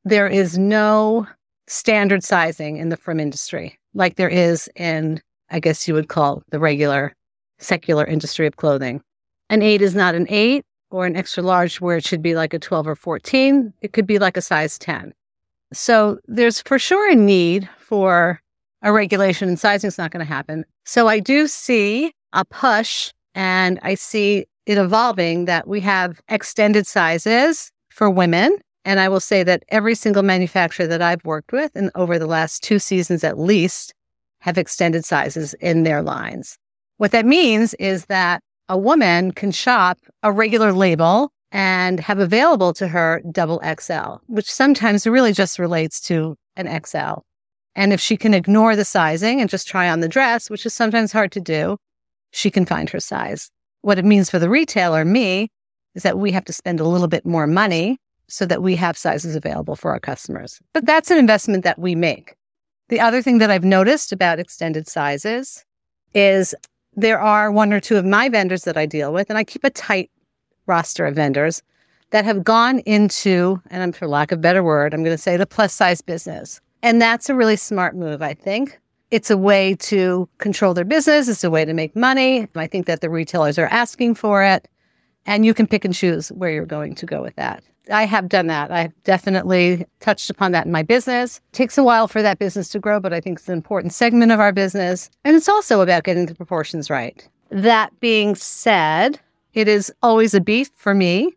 There is no standard sizing in the frum industry like there is in, I guess you would call the regular secular industry of clothing. An eight is not an eight or an extra large where it should be like a 12 or 14. It could be like a size 10. So there's for sure a need for a regulation and sizing is not going to happen. So I do see a push and I see it evolving that we have extended sizes for women. And I will say that every single manufacturer that I've worked with and over the last two seasons at least have extended sizes in their lines. What that means is that a woman can shop a regular label and have available to her double XL, which sometimes really just relates to an XL. And if she can ignore the sizing and just try on the dress, which is sometimes hard to do, she can find her size. What it means for the retailer, me, is that we have to spend a little bit more money so that we have sizes available for our customers. But that's an investment that we make. The other thing that I've noticed about extended sizes is there are one or two of my vendors that I deal with, and I keep a tight roster of vendors that have gone into, and I'm for lack of a better word, I'm going to say the plus size business. And that's a really smart move, I think. It's a way to control their business. It's a way to make money. I think that the retailers are asking for it. And you can pick and choose where you're going to go with that. I have done that. I've definitely touched upon that in my business. It takes a while for that business to grow, but I think it's an important segment of our business. And it's also about getting the proportions right. That being said, it is always a beef for me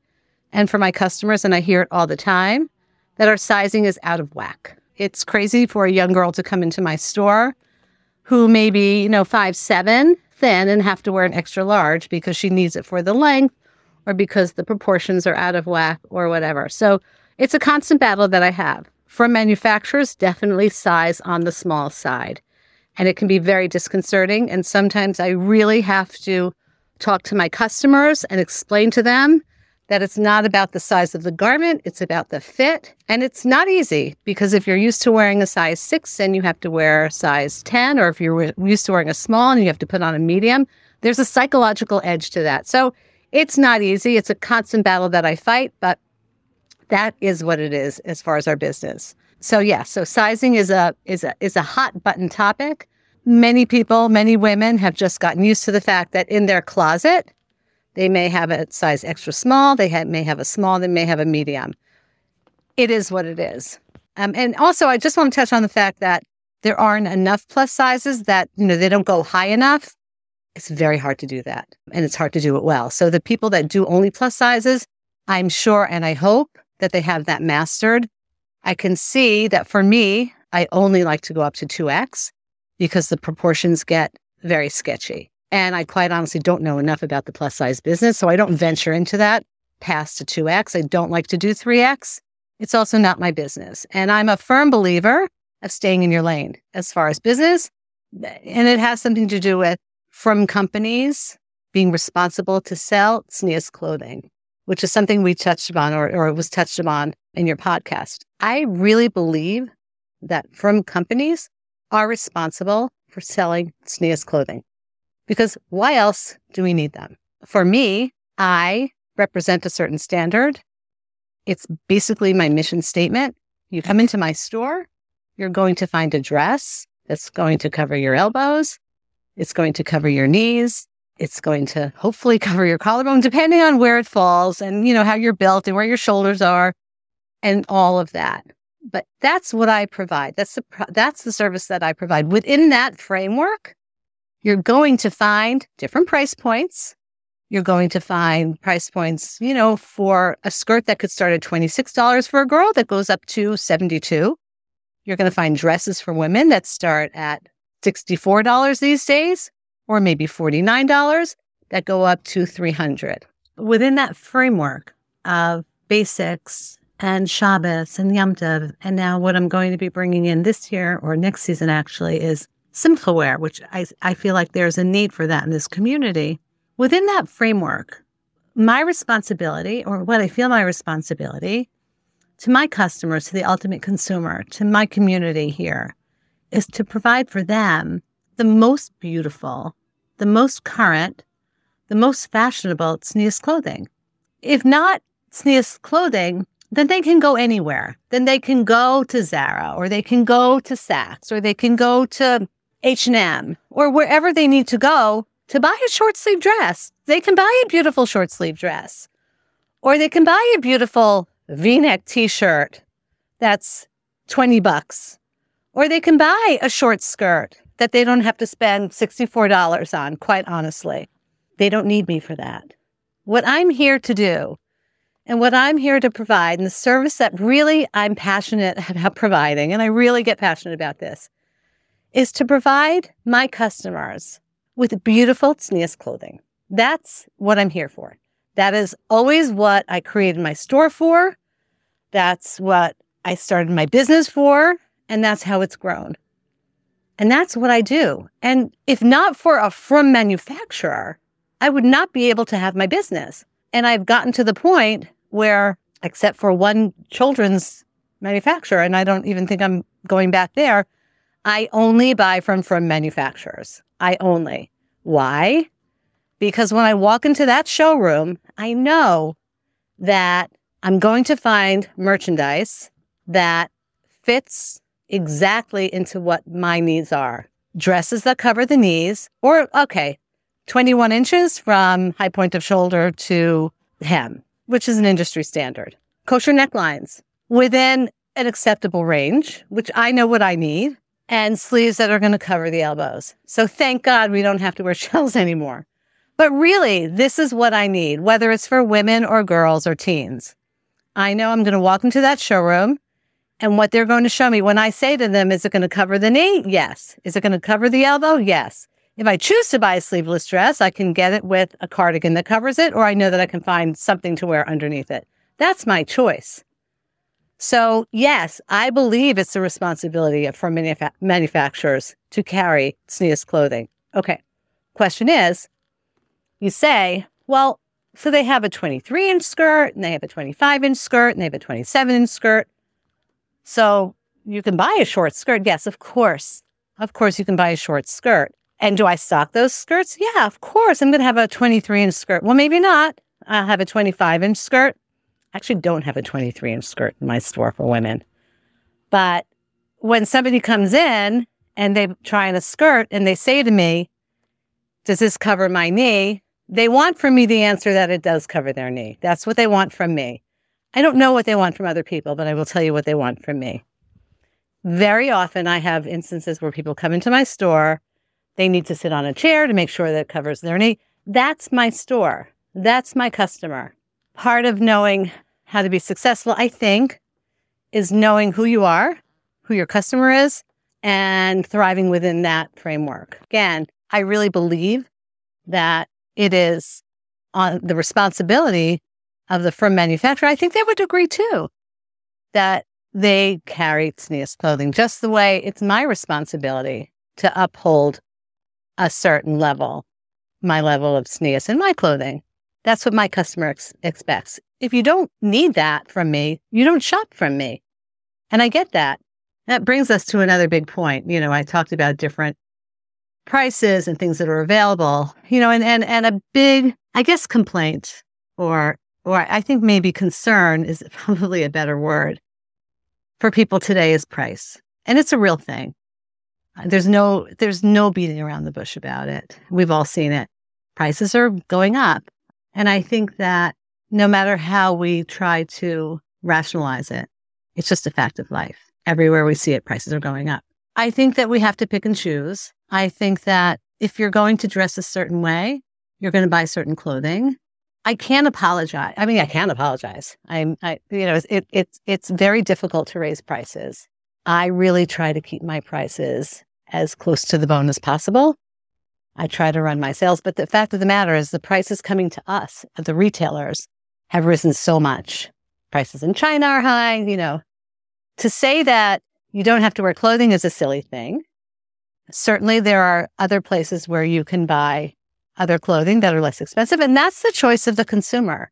and for my customers, and I hear it all the time that our sizing is out of whack. It's crazy for a young girl to come into my store who may be, you know, five, seven, thin and have to wear an extra large because she needs it for the length or because the proportions are out of whack or whatever. So it's a constant battle that I have. From manufacturers, definitely size on the small side. And it can be very disconcerting. And sometimes I really have to talk to my customers and explain to them that it's not about the size of the garment, it's about the fit. And it's not easy because if you're used to wearing a size six and you have to wear a size 10, or if you're used to wearing a small and you have to put on a medium, there's a psychological edge to that. So it's not easy. It's a constant battle that I fight, but that is what it is as far as our business. So yeah, so sizing is a is a is a hot button topic. Many people, many women have just gotten used to the fact that in their closet, they may have a size extra small, they have, may have a small, they may have a medium. It is what it is. Um, and also, I just want to touch on the fact that there aren't enough plus sizes that, you know, they don't go high enough. It's very hard to do that. And it's hard to do it well. So the people that do only plus sizes, I'm sure and I hope that they have that mastered. I can see that for me, I only like to go up to 2X because the proportions get very sketchy. And I quite honestly don't know enough about the plus size business. So I don't venture into that past to 2X. I don't like to do 3X. It's also not my business. And I'm a firm believer of staying in your lane as far as business. And it has something to do with frum companies being responsible to sell tznius clothing, which is something we touched upon or, or was touched upon in your podcast. I really believe that frum companies are responsible for selling tznius clothing because why else do we need them? For me, I represent a certain standard. It's basically my mission statement. You come into my store, you're going to find a dress that's going to cover your elbows. It's going to cover your knees. It's going to hopefully cover your collarbone, depending on where it falls and, you know, how you're built and where your shoulders are and all of that. But that's what I provide. That's the, that's the service that I provide. Within that framework, you're going to find different price points. You're going to find price points, you know, for a skirt that could start at $26 for a girl that goes up to 72. You're going to find dresses for women that start at $64 these days or maybe $49 that go up to 300. Within that framework of basics and Shabbos and Yom Tov, and now what I'm going to be bringing in this year or next season actually is Simcha wear, which I, I feel like there's a need for that in this community. Within that framework, my responsibility, or what I feel my responsibility to my customers, to the ultimate consumer, to my community here, is to provide for them the most beautiful, the most current, the most fashionable tznius clothing. If not tznius clothing, then they can go anywhere. Then they can go to Zara or they can go to Saks or they can go to H&M or wherever they need to go to buy a short sleeve dress. They can buy a beautiful short sleeve dress or they can buy a beautiful v-neck t-shirt that's 20 bucks or they can buy a short skirt that they don't have to spend $64 on, quite honestly. They don't need me for that. What I'm here to do and what I'm here to provide and the service that really I'm passionate about providing, and I really get passionate about this, is to provide my customers with beautiful tznius clothing. That's what I'm here for. That is always what I created my store for. That's what I started my business for. And that's how it's grown. And that's what I do. And if not for a frum manufacturer, I would not be able to have my business. And I've gotten to the point where, except for one children's manufacturer, and I don't even think I'm going back there, I only buy from frum manufacturers. I only. Why? Because when I walk into that showroom, I know that I'm going to find merchandise that fits exactly into what my needs are. Dresses that cover the knees, or okay, 21 inches from high point of shoulder to hem, which is an industry standard. Kosher necklines within an acceptable range, which I know what I need, and sleeves that are going to cover the elbows. So thank God we don't have to wear shells anymore. But really, this is what I need, whether it's for women or girls or teens. I know I'm going to walk into that showroom and what they're going to show me when I say to them, is it going to cover the knee? Yes. Is it going to cover the elbow? Yes. If I choose to buy a sleeveless dress, I can get it with a cardigan that covers it, or I know that I can find something to wear underneath it. That's my choice. So, yes, I believe it's the responsibility for manuf- manufacturers to carry tznius clothing. Okay. Question is you say, well, so they have a 23 inch skirt and they have a 25 inch skirt and they have a 27 inch skirt. So you can buy a short skirt. Yes, of course. Of course, you can buy a short skirt. And do I stock those skirts? Yeah, of course. I'm going to have a 23 inch skirt. Well, maybe not. I'll have a 25 inch skirt. I actually don't have a 23 inch skirt in my store for women. But when somebody comes in and they're trying a skirt and they say to me, Does this cover my knee? They want from me the answer that it does cover their knee. That's what they want from me. I don't know what they want from other people, but I will tell you what they want from me. Very often, I have instances where people come into my store. They need to sit on a chair to make sure that it covers their knee. That's my store. That's my customer. Part of knowing how to be successful, I think, is knowing who you are, who your customer is, and thriving within that framework. Again, I really believe that it is on the responsibility of the frum manufacturer, I think they would agree too that they carry tznius clothing just the way it's my responsibility to uphold a certain level, my level of tznius in my clothing. That's what my customer ex- expects. If you don't need that from me, you don't shop from me. And I get that. That brings us to another big point. You know, I talked about different prices and things that are available, you know, and, and, and a big, I guess, complaint or or I think maybe concern is probably a better word for people today is price. And it's a real thing. There's no there's no beating around the bush about it. We've all seen it. Prices are going up. And I think that no matter how we try to rationalize it, it's just a fact of life. Everywhere we see it, prices are going up. I think that we have to pick and choose. I think that if you're going to dress a certain way, you're going to buy certain clothing. I can't apologize. I mean, I can apologize. I'm, I, you know, it, it's, it's very difficult to raise prices. I really try to keep my prices as close to the bone as possible. I try to run my sales, but the fact of the matter is the prices coming to us, the retailers, have risen so much. Prices in China are high, you know. To say that you don't have to wear clothing is a silly thing. Certainly, there are other places where you can buy other clothing that are less expensive. And that's the choice of the consumer.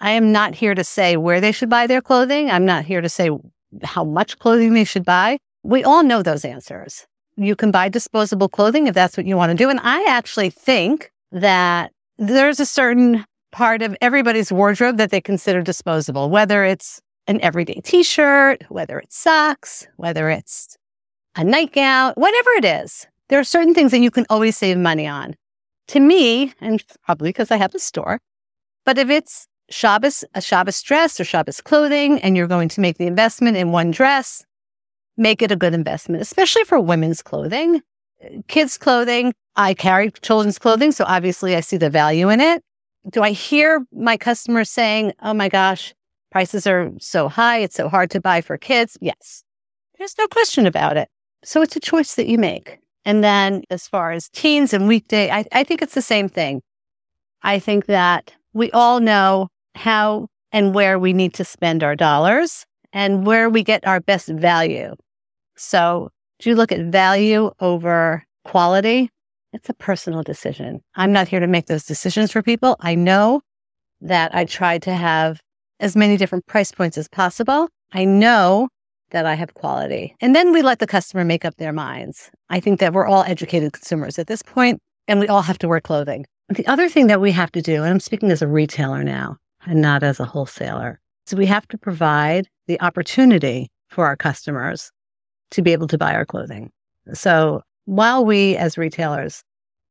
I am not here to say where they should buy their clothing. I'm not here to say how much clothing they should buy. We all know those answers. You can buy disposable clothing if that's what you want to do. And I actually think that there's a certain part of everybody's wardrobe that they consider disposable, whether it's an everyday t shirt, whether it's socks, whether it's a nightgown, whatever it is. There are certain things that you can always save money on to me, and probably because I have a store, but if it's Shabbos, a Shabbos dress or Shabbos clothing, and you're going to make the investment in one dress, make it a good investment, especially for women's clothing, kids' clothing. I carry children's clothing, so obviously I see the value in it. Do I hear my customers saying, oh my gosh, prices are so high, it's so hard to buy for kids? Yes, there's no question about it. So it's a choice that you make. And then as far as teens and weekday, I, I think it's the same thing. I think that we all know how and where we need to spend our dollars and where we get our best value. So Do you look at value over quality? It's a personal decision. I'm not here to make those decisions for people. I know that I try to have as many different price points as possible. I know that I have quality. And then we let the customer make up their minds. I think that we're all educated consumers at this point, and we all have to wear clothing. The other thing that we have to do, and I'm speaking as a retailer now and not as a wholesaler, is we have to provide the opportunity for our customers to be able to buy our clothing. So while we as retailers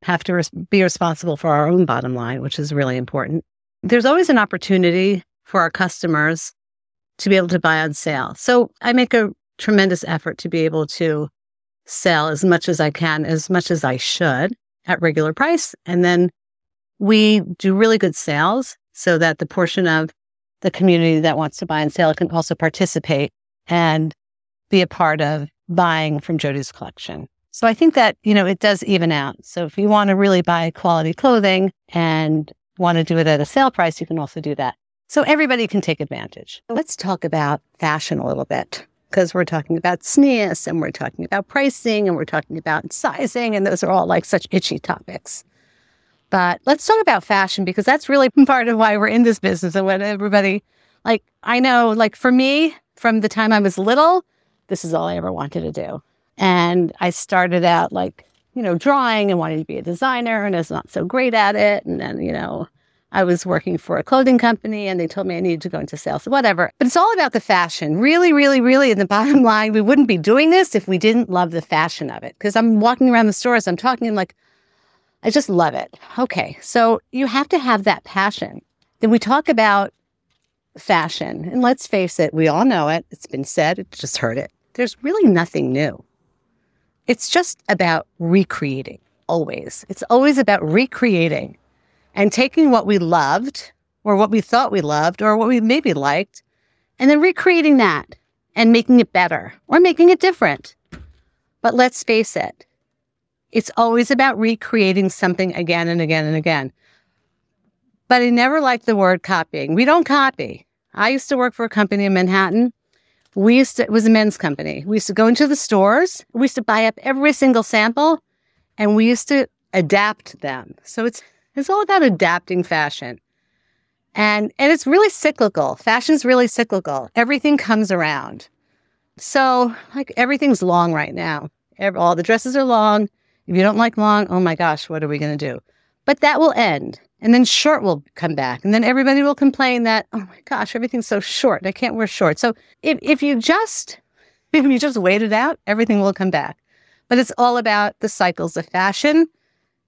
have to res- be responsible for our own bottom line, which is really important, there's always an opportunity for our customers to be able to buy on sale. So I make a tremendous effort to be able to sell as much as I can, as much as I should at regular price. And then we do really good sales so that the portion of the community that wants to buy and sell can also participate and be a part of buying from Jody's collection. So I think that, you know, it does even out. So if you want to really buy quality clothing and want to do it at a sale price, you can also do that. So everybody can take advantage. Let's talk about fashion a little bit because we're talking about tznius and we're talking about pricing and we're talking about sizing. And those are all like such itchy topics. But let's talk about fashion because that's really part of why we're in this business and what everybody like. I know, like for me, from the time I was little, this is all I ever wanted to do. And I started out like, you know, drawing and wanting to be a designer and I was not so great at it. And then, you know, I was working for a clothing company and they told me I needed to go into sales, whatever. But it's all about the fashion. Really, really, really, in the bottom line, we wouldn't be doing this if we didn't love the fashion of it. Because I'm walking around the stores, I'm talking I'm like, I just love it. Okay. So you have to have that passion. Then we talk about fashion. And let's face it, we all know it. It's been said, it's just heard it. There's really nothing new. It's just about recreating, always. It's always about recreating and taking what we loved or what we thought we loved or what we maybe liked and then recreating that and making it better or making it different. But let's face it, it's always about recreating something again and again and again. But I never liked the word copying. We don't copy. I used to work for a company in Manhattan. We used to, it was a men's company. We used to go into the stores. We used to buy up every single sample and we used to adapt them. So it's it's all about adapting fashion. And, and it's really cyclical. Fashion's really cyclical. Everything comes around. So, like, everything's long right now. All the dresses are long. If you don't like long, oh my gosh, what are we going to do? But that will end. And then short will come back. And then everybody will complain that, oh my gosh, everything's so short. I can't wear short. So if, if you just, if you just wait it out, everything will come back. But it's all about the cycles of fashion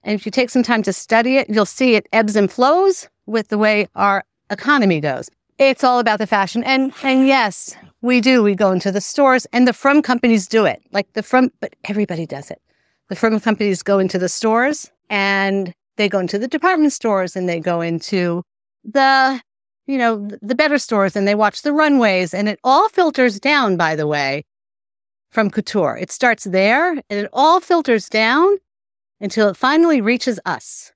and if you take some time to study it, you'll see it ebbs and flows with the way our economy goes. It's all about the fashion. And and yes, we do. We go into the stores and the frum companies do it. Like the frum but everybody does it. The frum companies go into the stores and they go into the department stores and they go into the you know the better stores and they watch the runways and it all filters down by the way from couture. It starts there and it all filters down until it finally reaches us.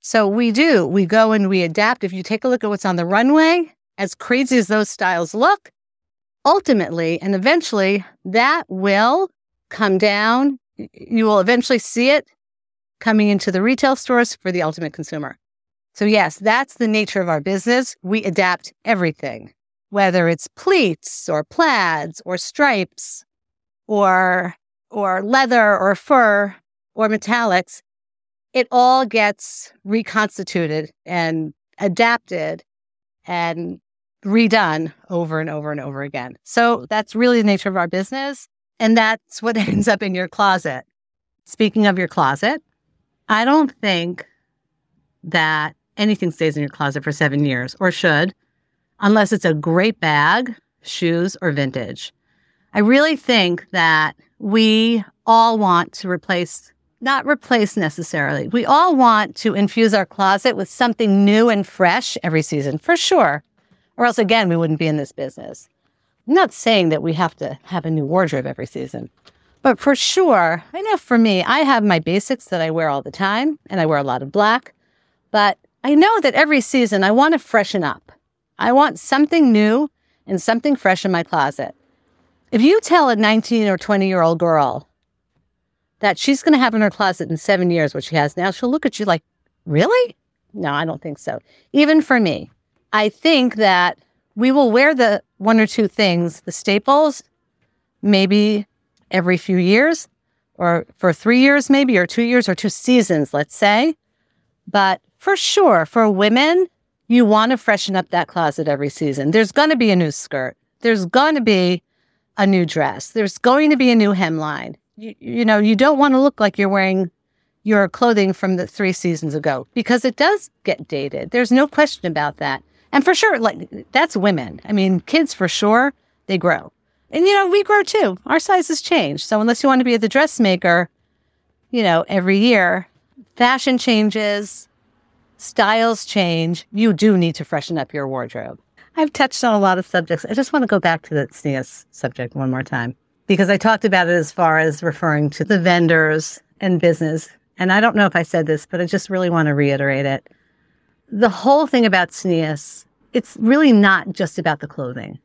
So we do, we go and we adapt. If you take a look at what's on the runway, as crazy as those styles look, ultimately and eventually that will come down. You will eventually see it coming into the retail stores for the ultimate consumer. So, yes, that's the nature of our business. We adapt everything, whether it's pleats or plaids or stripes or, or leather or fur or metallics, it all gets reconstituted and adapted and redone over and over and over again. So that's really the nature of our business. And that's what ends up in your closet. Speaking of your closet, I don't think that anything stays in your closet for seven years or should, unless it's a great bag, shoes, or vintage. I really think that we all want to replace not replace necessarily. We all want to infuse our closet with something new and fresh every season, for sure. Or else, again, we wouldn't be in this business. I'm not saying that we have to have a new wardrobe every season, but for sure, I know for me, I have my basics that I wear all the time, and I wear a lot of black. But I know that every season I want to freshen up. I want something new and something fresh in my closet. If you tell a 19 or 20 year old girl that she's going to have in her closet in seven years what she has now, she'll look at you like, really? No, I don't think so. Even for me, I think that we will wear the one or two things, the staples, maybe every few years or for three years, maybe, or two years or two seasons, let's say. But for sure, for women, you want to freshen up that closet every season. There's going to be a new skirt. There's going to be a new dress. There's going to be a new hemline. You, you know, you don't want to look like you're wearing your clothing from the three seasons ago because it does get dated. There's no question about that. And for sure, like that's women. I mean, kids for sure, they grow. And you know, we grow too. Our sizes change. So unless you want to be the dressmaker, you know, every year, fashion changes, styles change. You do need to freshen up your wardrobe. I've touched on a lot of subjects. I just want to go back to the tznius uh, subject one more time because I talked about it as far as referring to the vendors and business. And I don't know if I said this, but I just really want to reiterate it. The whole thing about tznius, it's really not just about the clothing.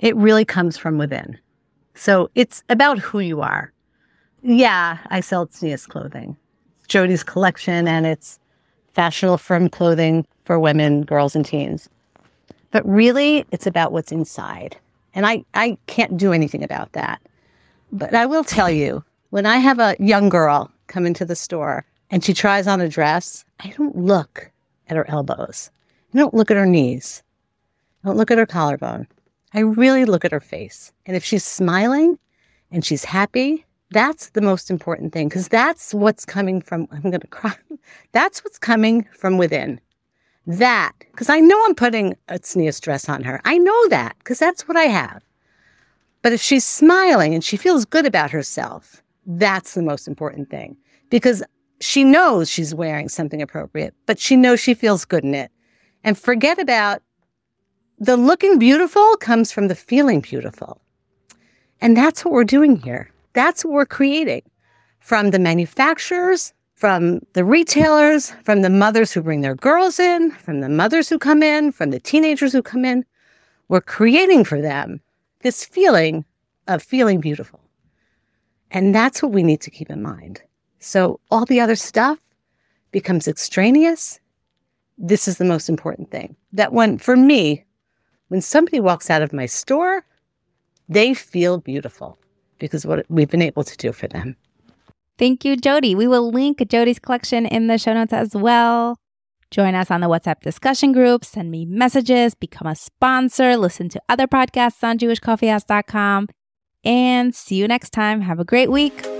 It really comes from within. So it's about who you are. Yeah, I sell tznius clothing. Jody's collection and it's fashionable frum clothing for women, girls, and teens. But really, it's about what's inside. And I, I can't do anything about that. But I will tell you, when I have a young girl come into the store and she tries on a dress, I don't look at her elbows. I don't look at her knees. I don't look at her collarbone. I really look at her face. And if she's smiling and she's happy, that's the most important thing because that's what's coming from, I'm going to cry. That's what's coming from within that because I know I'm putting a tznius dress on her. I know that because that's what I have. But if she's smiling and she feels good about herself, that's the most important thing because she knows she's wearing something appropriate, but she knows she feels good in it. And forget about the looking beautiful comes from the feeling beautiful. And that's what we're doing here. That's what we're creating from the manufacturers from the retailers, from the mothers who bring their girls in, from the mothers who come in, from the teenagers who come in. We're creating for them this feeling of feeling beautiful. And that's what we need to keep in mind. So all the other stuff becomes extraneous. This is the most important thing. That when, for me, when somebody walks out of my store, they feel beautiful because what we've been able to do for them. Thank you, Jody. We will link Jody's collection in the show notes as well. Join us on the WhatsApp discussion group, send me messages, become a sponsor, listen to other podcasts on jewishcoffeehouse.com, and see you next time. Have a great week.